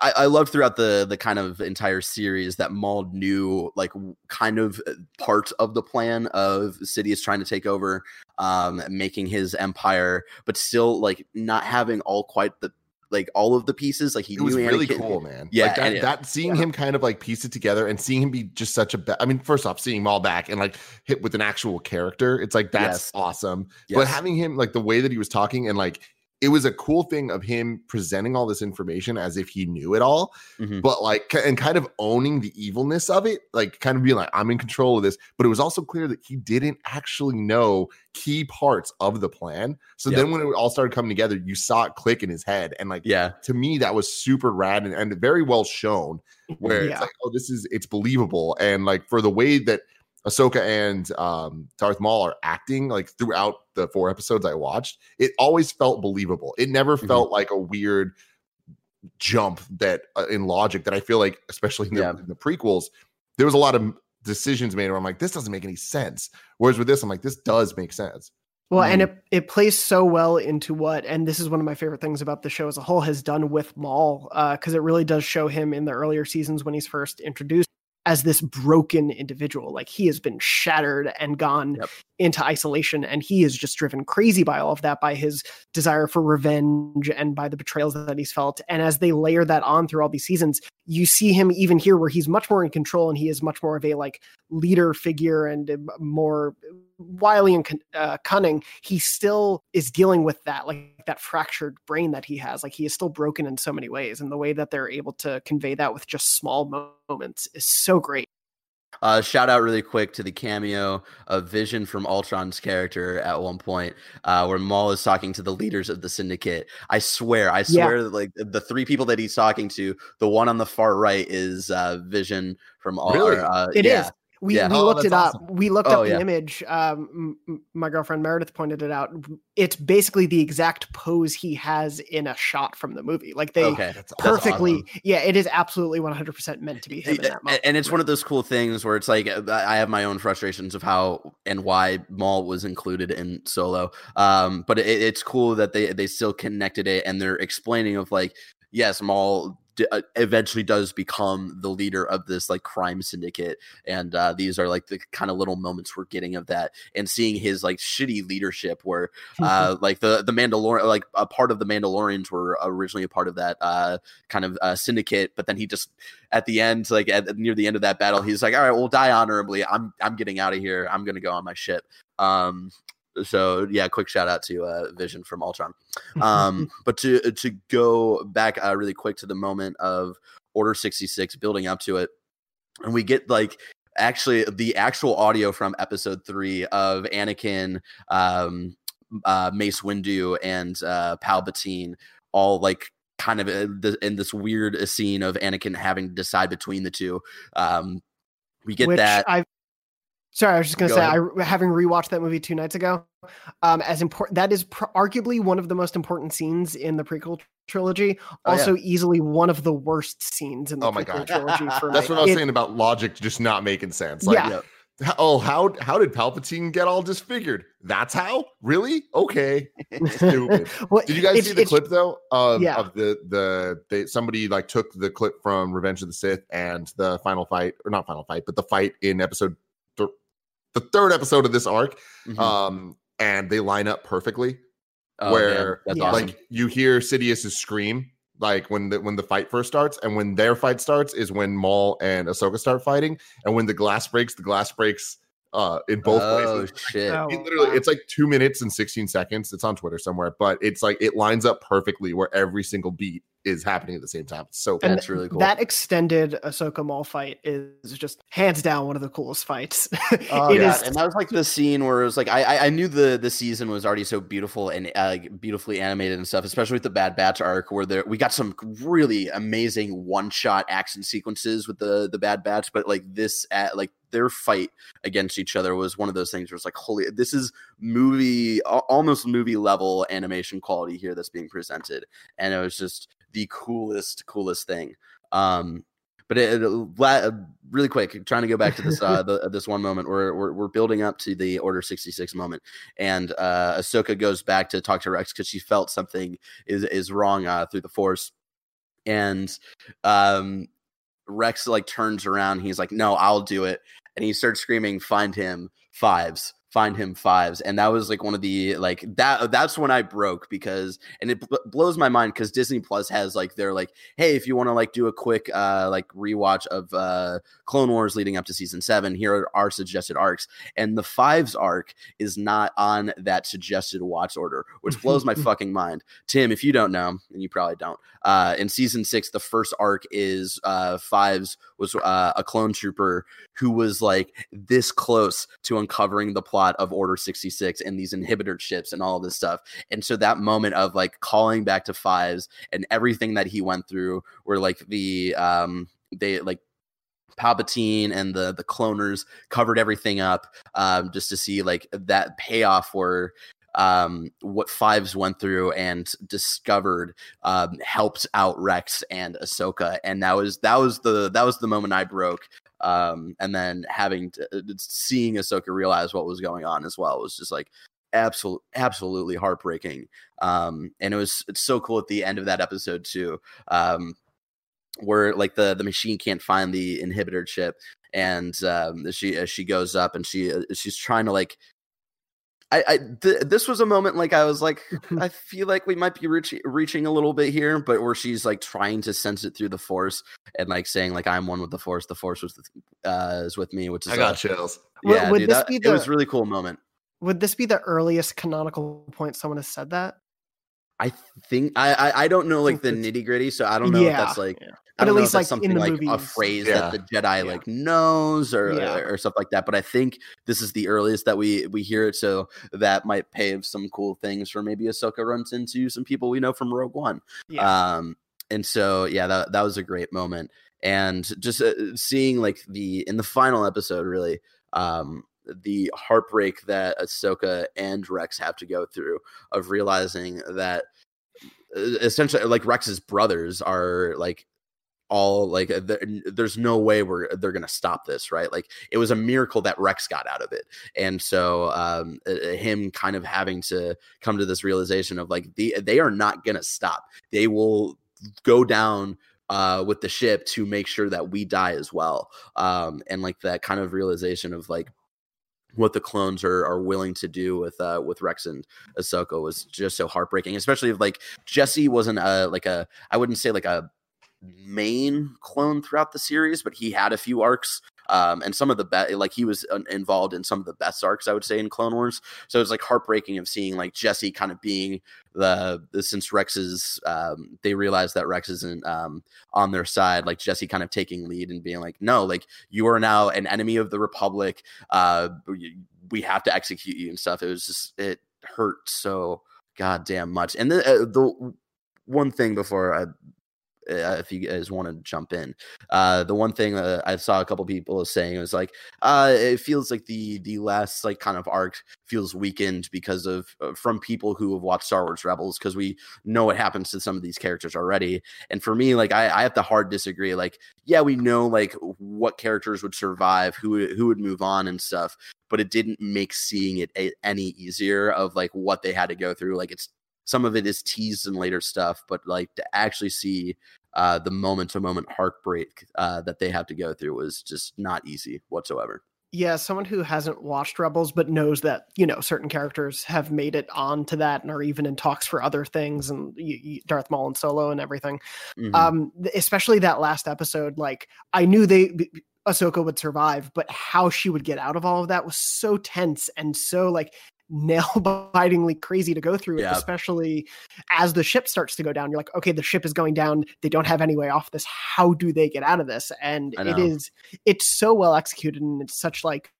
I, I love throughout the the kind of entire series that Maul knew like kind of uh, part of the plan of Sidious trying to take over, um, making his empire, but still like not having all quite the like all of the pieces. Like he it was really Anakin- cool, man. Yeah, like that, that seeing him kind of like piece it together and seeing him be just such a. Be- I mean, first off, seeing Maul back and like hit with an actual character, it's like that's Yes. awesome. But having him like the way that he was talking and like it was a cool thing of him presenting all this information as if he knew it all, Mhm. but like and kind of owning the evilness of it, like kind of being like, I'm in control of this. But it was also clear that he didn't actually know key parts of the plan. So Yeah. then when it all started coming together, you saw it click in his head. And like yeah, to me, that was super rad and, and very well shown. Where Yeah. it's like, oh, this is it's believable. And like for the way that Ahsoka and um, Darth Maul are acting, like throughout the four episodes I watched, it always felt believable. It never Mhm. felt like a weird jump that uh, in logic that I feel like, especially in the, Yeah. in the prequels, there was a lot of decisions made where I'm like, this doesn't make any sense. Whereas with this, I'm like, this does make sense. Well, and Mhm. it, it plays so well into what, and this is one of my favorite things about the show as a whole, has done with Maul, because it really does show him in the earlier seasons when he's first introduced as this broken individual. Like he has been shattered and gone Yep. into isolation, and he is just driven crazy by all of that, by his desire for revenge and by the betrayals that he's felt. And as they layer that on through all these seasons, you see him even here where he's much more in control and he is much more of a like leader figure and uh, more wily and uh, cunning he still is dealing with that like that fractured brain that he has like he is still broken in so many ways and the way that they're able to convey that with just small moments is so great Uh, shout out really quick to the cameo of Vision from Ultron's character at one point, uh, where Maul is talking to the leaders of the Syndicate. I swear, I Yeah. swear, that, like the three people that he's talking to, the one on the far right is uh, Vision from all. Really? Uh, It yeah. is. We, Yeah. we Oh, looked it up awesome. we looked Oh, up the yeah. image um, m- my girlfriend meredith pointed it out it's basically the exact pose he has in a shot from the movie like they Okay. That's perfectly awesome. yeah it is absolutely 100% meant to be him in that and, moment and it's one of those cool things where it's like uh, I have my own frustrations of how and why Maul was included in Solo. Um, but it, it's cool that they they still connected it and they're explaining of like yes, Maul d- uh, eventually does become the leader of this like crime syndicate, and uh, these are like the kind of little moments we're getting of that and seeing his like shitty leadership where uh, like the the Mandalorian, like a part of the Mandalorians were originally a part of that uh, kind of uh, syndicate, but then he just at the end, like at near the end of that battle, he's like, "All right, we'll die honorably. I'm I'm getting out of here. I'm gonna go on my ship." Um, so yeah, quick shout out to uh, Vision from Ultron. Um, but to to go back uh, really quick to the moment of Order sixty six, building up to it, and we get like actually the actual audio from episode three of Anakin, um, uh, Mace Windu, and uh, Palpatine all like kind of uh, in this weird uh, scene of Anakin having to decide between the two. Um, we get Which that. I sorry, I was just gonna Go say, ahead. I having rewatched that movie two nights ago, um, as important that is pr- arguably one of the most important scenes in the prequel trilogy. Oh, yeah. Also, easily one of the worst scenes in the Oh my prequel God. trilogy. For That's me. what I was It- saying about logic just not making sense. Like, Yeah. Yep. h- oh, how how did Palpatine get all disfigured? That's how? Really? Okay. Stupid. Well, Did you guys see the clip though? Of, Yeah. of the the they somebody like took the clip from Revenge of the Sith and the final fight, or not final fight, but the fight in episode the third episode of this arc. Mhm. Um, and they line up perfectly. Oh, where, that's Yeah. awesome. Like you hear Sidious's scream, like when the when the fight first starts, and when their fight starts is when Maul and Ahsoka start fighting, and when the glass breaks, the glass breaks uh in both oh places. shit! Oh, It literally, it's like two minutes and 16 seconds. It's on Twitter somewhere, but it's like it lines up perfectly where every single beat is happening at the same time. It's so cool. That's really cool. That extended Ahsoka Maul fight is just hands down one of the coolest fights. Oh, It yeah. is- and that was like the scene where it was like I I, I knew the the season was already so beautiful and uh, beautifully animated and stuff, especially with the Bad Batch arc where there we got some really amazing one shot action sequences with the the Bad Batch, but like this at like their fight against each other was one of those things where it's like holy this is movie almost movie level animation quality here that's being presented and it was just the coolest coolest thing. Um but it, it- really quick trying to go back to this uh the, this one moment where we're, we're building up to the order 66 moment. And uh ahsoka goes back to talk to rex because she felt something is is wrong uh through the force. And um rex like turns around he's like no i'll do it. And he starts screaming find him fives find him fives and that was like one of the like that that's when i broke because and it bl- blows my mind because disney plus has like they're like hey if you want to like do a quick uh like rewatch of uh clone wars leading up to season seven here are our suggested arcs and the fives arc is not on that suggested watch order which blows my fucking mind. Tim if you don't know and you probably don't uh in season six the first arc is uh fives was uh, a clone trooper who was like this close to uncovering the plot of Order 66 and these inhibitor chips and all this stuff. And so that moment of like calling back to fives and everything that he went through where like the um they like Palpatine and the the cloners covered everything up um just to see like that payoff where um what fives went through and discovered um helped out Rex and Ahsoka and that was that was the that was the moment I broke um and then having to uh, seeing Ahsoka realize what was going on as well was just like absolute absolutely heartbreaking um and it was it's so cool at the end of that episode too um where like the the machine can't find the inhibitor chip and um she as she goes up and she uh, she's trying to like I, I th- this was a moment like I was like I feel like we might be reaching reaching a little bit here, but where she's like trying to sense it through the force and like saying like I'm one with the force, the force was with, uh, is with me, which is I got uh, chills. Yeah, would dude, this that- be it was a really cool moment. Would this be the earliest canonical point someone has said that? I think I I, I don't know like the nitty gritty, so I don't know if Yeah, that's like yeah. I But don't at know least, if that's like, in something the like a phrase Yeah. that the Jedi Yeah. like knows or, Yeah. or stuff like that. But I think this is the earliest that we we hear it, so that might pave some cool things for maybe Ahsoka runs into some people we know from Rogue One. Yeah. Um, and so yeah, that that was a great moment, and just uh, seeing like the in the final episode, really, um, the heartbreak that Ahsoka and Rex have to go through of realizing that essentially like Rex's brothers are like all like uh, there's no way we're they're gonna stop this right? Like it was a miracle that rex got out of it. And so um him kind of having to come to this realization of like the, they are not gonna stop. They will go down uh with the ship to make sure that we die as well. Um and like that kind of realization of like what the clones are are willing to do with uh with Rex and Ahsoka was just so heartbreaking, especially if like Jesse wasn't a like a I wouldn't say like a main clone throughout the series, but he had a few arcs. Um, and some of the best, like he was uh, involved in some of the best arcs, I would say, in Clone Wars. So it was like heartbreaking of seeing like Jesse kind of being the, the since Rex's, um, they realized that Rex isn't um, on their side, like Jesse kind of taking lead and being like, no, like you are now an enemy of the Republic. Uh, we- we have to execute you and stuff. It was just, it hurt so goddamn much. And the, uh, the, one thing before I uh, if you guys want to jump in. Uh, the one thing that I saw a couple people saying was like, uh, it feels like the the last like kind of arc feels weakened because of uh, from people who have watched Star Wars Rebels because we know what happens to some of these characters already. And for me, like I, I have to hard disagree. Like, yeah, we know like what characters would survive, who who would move on and stuff, but it didn't make seeing it a- any easier of like what they had to go through. Like it's some of it is teased in later stuff, but like to actually see uh, the moment to moment heartbreak uh, that they have to go through was just not easy whatsoever. Yeah, someone who hasn't watched Rebels but knows that you know certain characters have made it on to that and are even in talks for other things, and Darth Maul and Solo and everything. Mm-hmm. Um, especially that last episode, like I knew they Ahsoka would survive, but how she would get out of all of that was so tense and so like nail bitingly crazy to go through, yeah. especially as the ship starts to go down. You're like, okay, the ship is going down. They don't have any way off this. How do they get out of this? And it is, it's so well executed and it's such like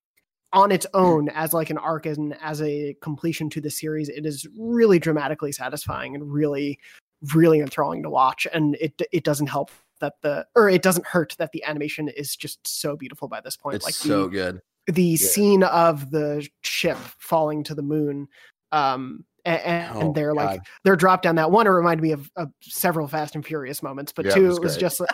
on its hmm. own as like an arc and as a completion to the series. It is really dramatically satisfying and really, really enthralling to watch. And it, it doesn't help that the, or it doesn't hurt that the animation is just so beautiful by this point. It's like so the, good the yeah. scene of the ship falling to the moon um and, and oh, they're like God. they're dropped down that one it reminded me of, of several fast and furious moments but yeah, two it was, it was just so,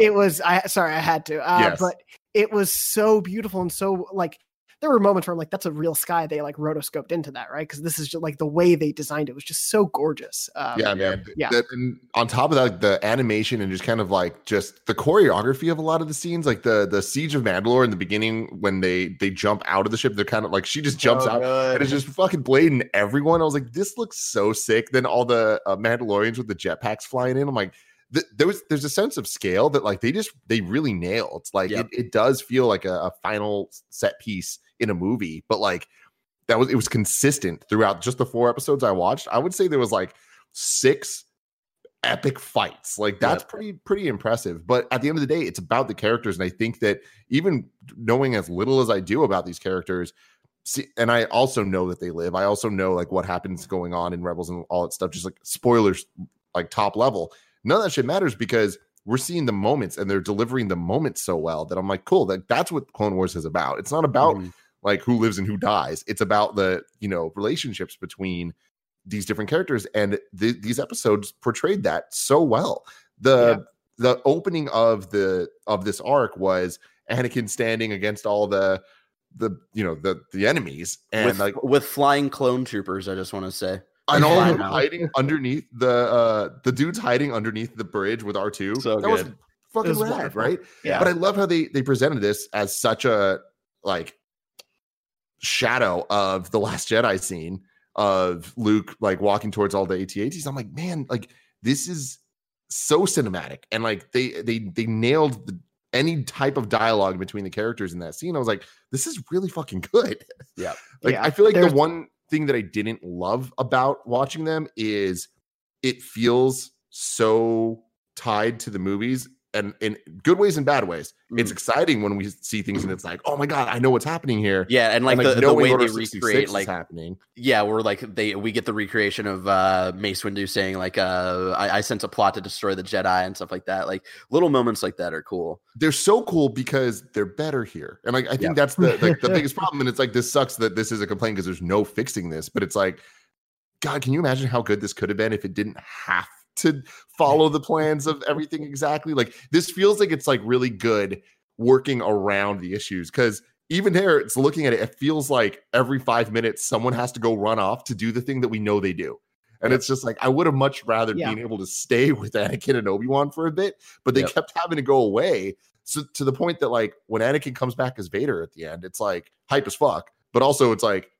it was i sorry i had to uh, yes. but it was so beautiful and so like there were moments where I'm like, that's a real sky. They like rotoscoped into that, right? Because this is just like the way they designed it was just so gorgeous. Um, yeah, man. Yeah. That, and on top of that, the animation and just kind of like just the choreography of a lot of the scenes, like the the siege of Mandalore in the beginning when they they jump out of the ship, they're kind of like she just jumps out and it's just fucking blading everyone. I was like, this looks so sick. Then all the uh, Mandalorians with the jetpacks flying in. I'm like, there was there's a sense of scale that like they just they really nailed It's like yep. it, it does feel like a, a, final set piece in a movie, but like that was it was consistent throughout just the four episodes I watched. I would say there was like six epic fights. Like that's pretty pretty impressive. But at the end of the day, it's about the characters, and I think that even knowing as little as I do about these characters, see, and I also know that they live. I also know like what happens going on in Rebels and all that stuff. Just like spoilers, like top level none of that shit matters because we're seeing the moments and they're delivering the moments so well that I'm like, cool, that that's what Clone Wars is about. It's not about mm-hmm. Like who lives and who dies. It's about the, you know, relationships between these different characters. And th- these episodes portrayed that so well. The yeah. the opening of the of this arc was Anakin standing against all the the you know the the enemies and with, like with flying clone troopers, I just want to say. I know him hiding underneath the uh the dude's hiding underneath the bridge with R2. So that good. was fucking was rad, wonderful. right? Yeah. But I love how they they presented this as such a like shadow of the last Jedi scene of Luke like walking towards all the AT-ATs. I'm like, man, like this is so cinematic and like they they they nailed the, any type of dialogue between the characters in that scene. I was like, this is really fucking good. Yeah. like yeah. I feel like There's- the one thing that I didn't love about watching them is it feels so tied to the movies and in good ways and bad ways. Mm. It's exciting when we see things and it's like, oh my god, I know what's happening here. Yeah, and like, and, like the, the way they recreate, like happening. Yeah, we're like they we get the recreation of uh Mace Windu saying like, uh, I, I sense a plot to destroy the Jedi and stuff like that. Like little moments like that are cool. They're so cool because they're better here, and like I think yeah. that's the like the biggest problem. And it's like this sucks that this is a complaint because there's no fixing this, but it's like. God, can you imagine how good this could have been if it didn't have to follow the plans of everything exactly. Like this feels like it's like really good working around the issues because even there, it's looking at it, it feels like every five minutes someone has to go run off to do the thing that we know they do. And yep. it's just like I would have much rather yeah. been able to stay with Anakin and Obi Wan for a bit, but they yep. kept having to go away. So to the point that like when Anakin comes back as Vader at the end, it's like hype as fuck. But also it's like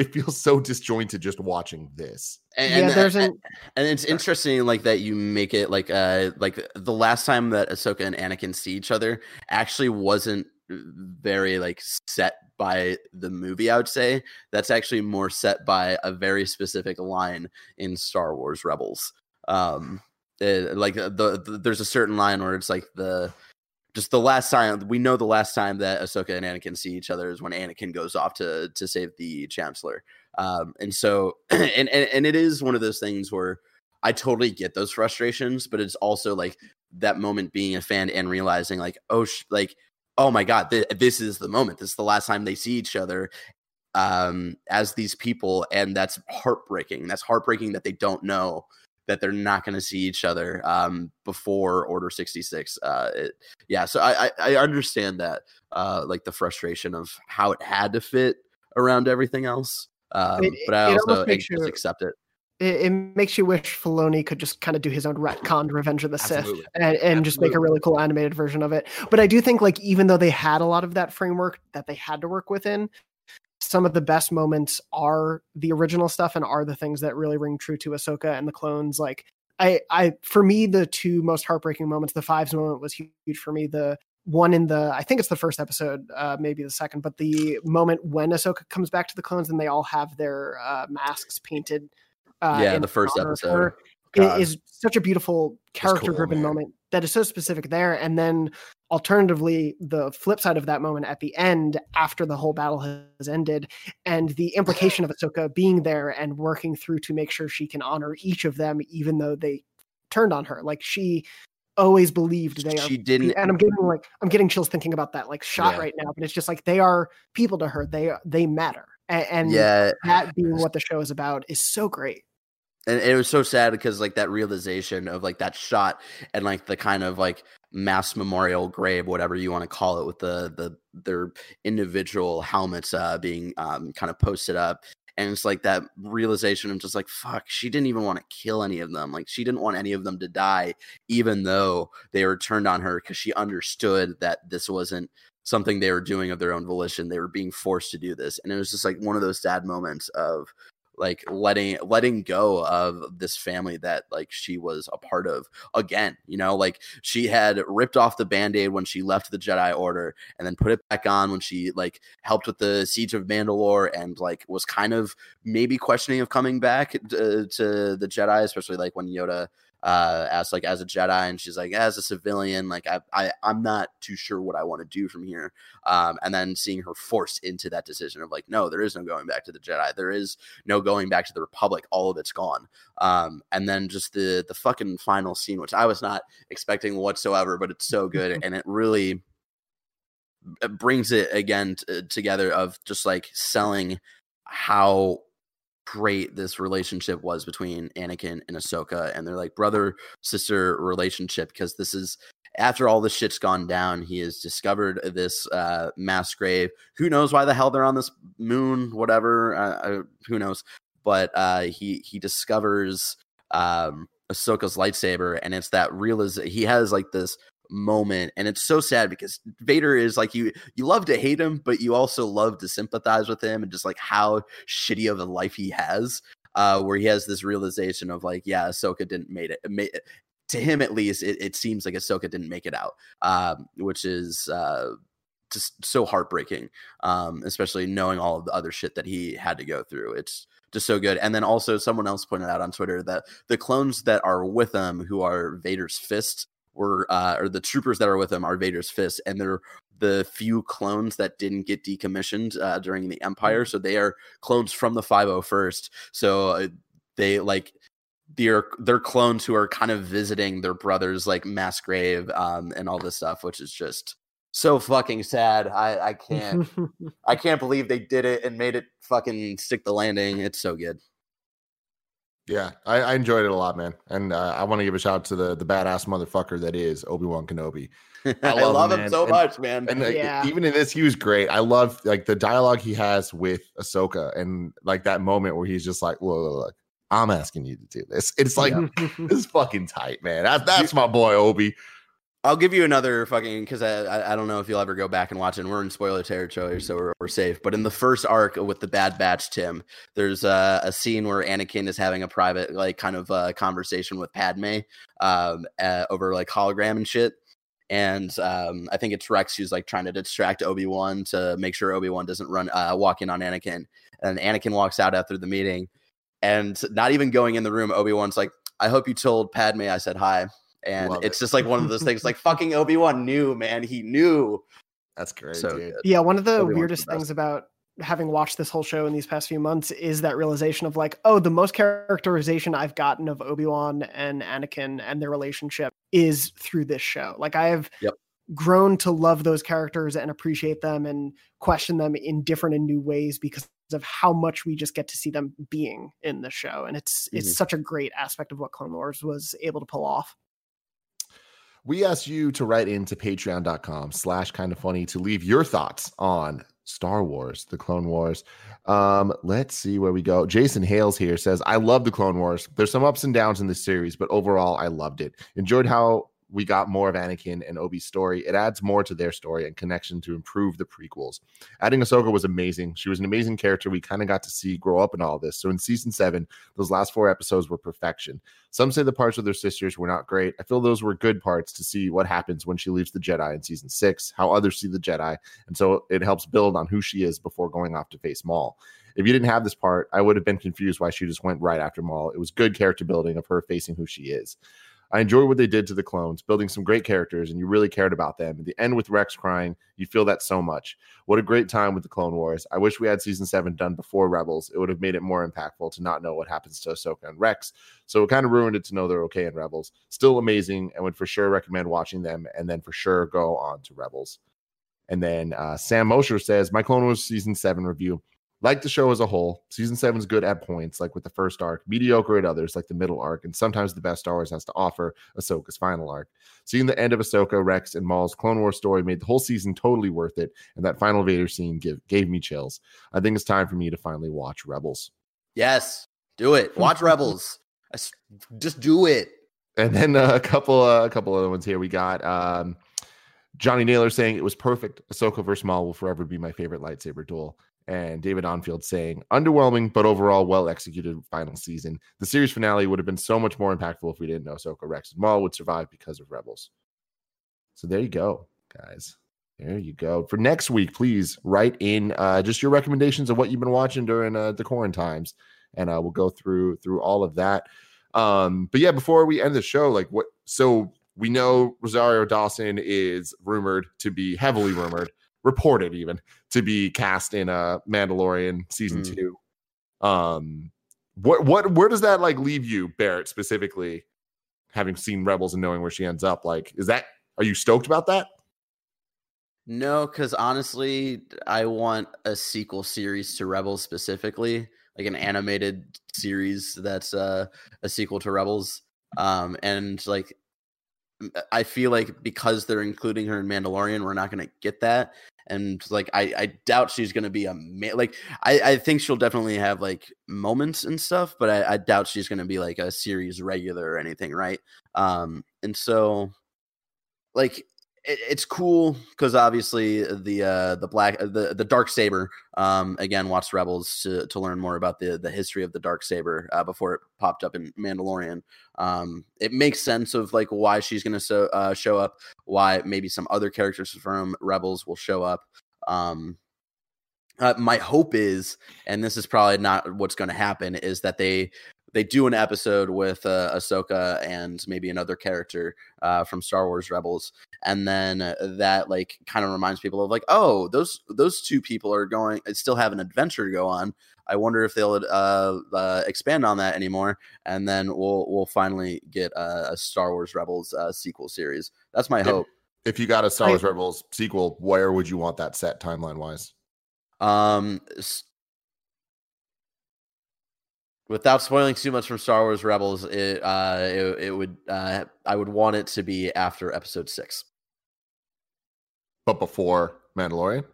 it feels so disjointed just watching this. And, yeah, and, there's an, and it's interesting like that you make it like uh like the last time that Ahsoka and Anakin see each other actually wasn't very like set by the movie. I would say that's actually more set by a very specific line in Star Wars Rebels. Um, it, like the, the there's a certain line where it's like the just the last time we know the last time that Ahsoka and Anakin see each other is when Anakin goes off to to save the Chancellor. Um, and so and, and and it is one of those things where I totally get those frustrations, but it's also like that moment being a fan and realizing like, oh, sh- like, oh my god, th- this is the moment. This is the last time they see each other um, as these people, and that's heartbreaking. That's heartbreaking that they don't know that they're not going to see each other um, before Order 66. Uh, it, yeah, so I, I, I understand that, uh, like the frustration of how it had to fit around everything else. Um, It- but I also I makes just you- accept it. It, it makes you wish Filoni could just kind of do his own retconned Revenge of the Sith Absolutely. and, and just make a really cool animated version of it. But I do think like even though they had a lot of that framework that they had to work within, some of the best moments are the original stuff and are the things that really ring true to Ahsoka and the clones. Like I, I for me, the two most heartbreaking moments, the fives moment was huge for me. The one in the I think it's the first episode, uh, maybe the second, but the moment when Ahsoka comes back to the clones and they all have their uh, masks painted. Uh, Yeah, in the first episode. her God. it is such a beautiful character driven man. moment that is so specific there and then alternatively the flip side of that moment at the end after the whole battle has ended and the implication of Ahsoka being there and working through to make sure she can honor each of them even though they turned on her like she always believed they are She didn't. and I'm getting like I'm getting chills thinking about that like shot Yeah. right now but it's just like they are people to her they they matter and, and yeah, that being what the show is about is so great and it was so sad because like that realization of like that shot and like the kind of like mass memorial grave whatever you want to call it with the the their individual helmets uh being um kind of posted up. And it's like that realization of just like fuck she didn't even want to kill any of them. Like she didn't want any of them to die even though they were turned on her. Because she understood that this wasn't something they were doing of their own volition. They were being forced to do this. And it was just like one of those sad moments of like letting letting go of this family that like she was a part of again you know like she had ripped off the band-aid when she left the jedi order and then put it back on when she like helped with the siege of mandalore and like was kind of maybe questioning of coming back to, to the jedi especially like when yoda uh asked like as a jedi and she's like as a civilian like i, I i'm not too sure what i want to do from here. Um and then seeing her forced into that decision of like no there is no going back to the jedi. There is no going back to the republic. All of it's gone. Um and then just the the fucking final scene which i was not expecting whatsoever but it's so good and it really uh, brings it again t- together of just like selling how great this relationship was between Anakin and Ahsoka and they're like brother sister relationship because this is after all this shit's gone down, he has discovered this uh, mass grave. Who knows why the hell they're on this moon? Whatever, uh, uh, who knows? But uh, he he discovers um, Ahsoka's lightsaber, and it's that realize he has like this moment, and it's so sad because Vader is like you you love to hate him, but you also love to sympathize with him, and just like how shitty of a life he has. Uh, where he has this realization of like, yeah, Ahsoka didn't made it. Made, to him at least, it, it seems like Ahsoka didn't make it out, um, which is uh, just so heartbreaking. Um, especially knowing all of the other shit that he had to go through. It's just so good. And then also, someone else pointed out on Twitter that the clones that are with him, who are Vader's fists, were uh, or the troopers that are with him are Vader's fists, and they're the few clones that didn't get decommissioned uh, during the Empire. So they are clones from the 501st. So uh, they like they're they're clones who are kind of visiting their brother's like mass grave um, and all this stuff, which is just so fucking sad. I I can't I can't believe they did it and made it fucking stick the landing. It's so good. Yeah, I, I enjoyed it a lot, man. And uh, I want to give a shout out to the the badass motherfucker that is Obi Wan Kenobi. I love love, him, him, so And- much, man. And like, Yeah. even in this, he was great. I love like the dialogue he has with Ahsoka, and like that moment where he's just like, "Look, look, look, I'm asking you to do this." It's like this is fucking tight, man. That, that's my boy Obi. I'll give you another fucking because I, I don't know if you'll ever go back and watch it. And we're in spoiler territory, so we're, we're safe. But in the first arc with the Bad Batch, Tim, there's uh, a scene where Anakin is having a private like kind of uh, conversation with Padme um, uh, over like hologram and shit. And um, I think it's Rex who's like trying to distract Obi Wan to make sure Obi Wan doesn't run uh, walk in on Anakin. And Anakin walks out after the meeting, and not even going in the room, Obi Wan's like, "I hope you told Padme I said hi." And Love it's it. just like one of those things, like fucking Obi Wan knew, man. He knew. That's great, So dude. Yeah, one of the Obi-Wan's weirdest best. things about having watched this whole show in these past few months is that realization of like, oh, the most characterization I've gotten of Obi Wan and Anakin and their relationship is through this show. Like I have yep. grown to love those characters and appreciate them and question them in different and new ways because of how much we just get to see them being in the show. And it's mm-hmm. it's such a great aspect of what Clone Wars was able to pull off we asked you to write into patreon.com slash kind of funny to leave your thoughts on Star Wars, the Clone Wars. Um, let's see where we go. Jason Hales here says, I love the Clone Wars. There's some ups and downs in this series, but overall, I loved it. Enjoyed how we got more of Anakin and Obi's story. It adds more to their story and connection to improve the prequels. Adding Ahsoka was amazing. She was an amazing character we kind of got to see grow up in all this. So in season seven, those last four episodes were perfection. Some say the parts with their sisters were not great. I feel those were good parts to see what happens when she leaves the Jedi in season six, how others see the Jedi. And so it helps build on who she is before going off to face Maul. If you didn't have this part, I would have been confused why she just went right after Maul. It was good character building of her facing who she is. I enjoy what they did to the clones, building some great characters, and you really cared about them. At the end with Rex crying, you feel that so much. What a great time with the Clone Wars. I wish we had season seven done before Rebels. It would have made it more impactful to not know what happens to Ahsoka and Rex. So it kind of ruined it to know they're okay in Rebels. Still amazing, and would for sure recommend watching them, and then for sure go on to Rebels. And then uh, Sam Mosher says, My Clone Wars season seven review. Like the show as a whole, season seven is good at points, like with the first arc, mediocre at others, like the middle arc, and sometimes the best Star Wars has to offer, Ahsoka's final arc. Seeing the end of Ahsoka, Rex, and Maul's Clone Wars story made the whole season totally worth it, and that final Vader scene give, gave me chills. I think it's time for me to finally watch Rebels. Yes, do it. Watch Rebels. Just do it. And then uh, a couple, uh, a couple other ones here. We got um, Johnny Naylor saying it was perfect. Ahsoka versus Maul will forever be my favorite lightsaber duel and David Onfield saying, underwhelming, but overall well executed final season. The series finale would have been so much more impactful if we didn't know Ahsoka Rex and Maul would survive because of Rebels. So there you go, guys. There you go. For next week, please write in uh, just your recommendations of what you've been watching during uh, the times, and uh, we'll go through through all of that. Um, but yeah, before we end the show, like what? So we know Rosario Dawson is rumored to be heavily rumored reported even to be cast in a uh, Mandalorian season mm. two. Um, what what where does that like leave you, Barrett specifically, having seen Rebels and knowing where she ends up? Like, is that are you stoked about that? No, because honestly, I want a sequel series to Rebels specifically, like an animated series that's uh, a sequel to Rebels. Um, and like I feel like because they're including her in Mandalorian, we're not going to get that and like I, I doubt she's gonna be a ma- like I, I think she'll definitely have like moments and stuff, but I, I doubt she's gonna be like a series regular or anything, right? Um, and so like it, it's cool because obviously the uh the black uh, the the dark saber um again watched rebels to to learn more about the the history of the dark saber uh, before it popped up in mandalorian. Um it makes sense of like why she's gonna so, uh, show up why maybe some other characters from rebels will show up. Um uh, my hope is, and this is probably not what's going to happen, is that they they do an episode with uh, Ahsoka and maybe another character uh, from Star Wars Rebels, and then that like kind of reminds people of like, oh, those those two people are going still have an adventure to go on. I wonder if they'll uh, uh, expand on that anymore, and then we'll we'll finally get a, a Star Wars Rebels uh, sequel series. That's my hope. If you got a Star Wars I, Rebels sequel, where would you want that set timeline wise? Um, without spoiling too much from Star Wars Rebels, it uh, it, it would uh, I would want it to be after Episode Six, but before Mandalorian.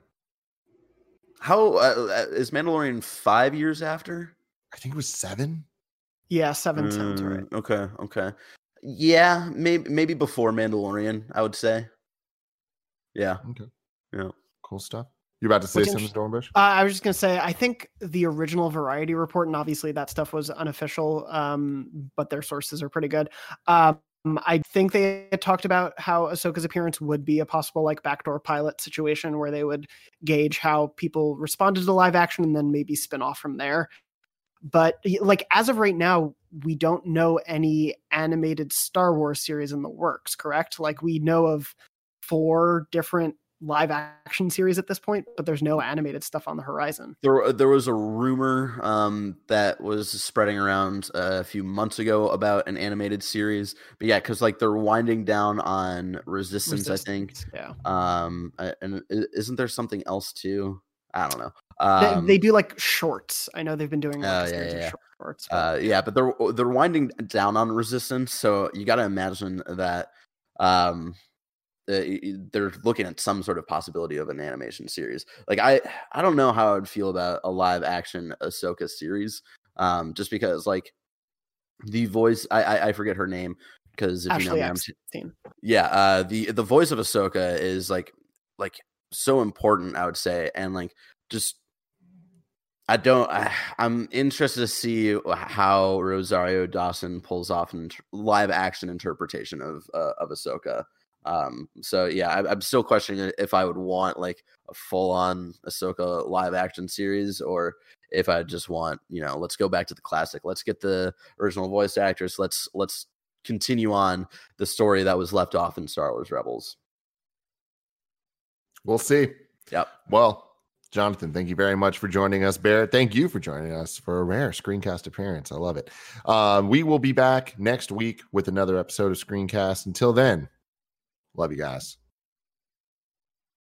How uh, uh is Mandalorian five years after? I think it was seven. Yeah, seven sounds right. Mm, okay, okay. Yeah, maybe maybe before Mandalorian, I would say. Yeah. Okay. Yeah. Cool stuff. You're about to say something, Dornbush? Uh, I was just going to say, I think the original Variety report, and obviously that stuff was unofficial, um, but their sources are pretty good. Um, I think they talked about how Ahsoka's appearance would be a possible like backdoor pilot situation where they would gauge how people responded to live action and then maybe spin off from there. But like as of right now, we don't know any animated Star Wars series in the works, correct? Like we know of four different live action series at this point, but there's no animated stuff on the horizon. There, uh, there was a rumor um, that was spreading around a few months ago about an animated series, but yeah, because like they're winding down on Resistance, Resistance I think. Yeah. Um, and isn't there something else too? I don't know. Um, they, they, do like shorts. I know they've been doing like uh, yeah, yeah. shorts. But... Uh, yeah, but they're they're winding down on Resistance, so you got to imagine that um uh, they're looking at some sort of possibility of an animation series. Like I, I don't know how I would feel about a live action Ahsoka series, um, just because like the voice, I, I, I forget her name because if Ashley you know me, I'm yeah, uh, the the voice of Ahsoka is like like so important, I would say, and like just I don't. I, am interested to see how Rosario Dawson pulls off a live action interpretation of uh, of Ahsoka. Um, so yeah, I, am still questioning if I would want like a full on Ahsoka live action series or if I just want, you know, let's go back to the classic. Let's get the original voice actress. Let's let's continue on the story that was left off in Star Wars Rebels. We'll see. Yep. Well, Jonathon, thank you very much for joining us. Barret, thank you for joining us for a rare screencast appearance. I love it. Um, we will be back next week with another episode of Screencast. Until then, Love you guys.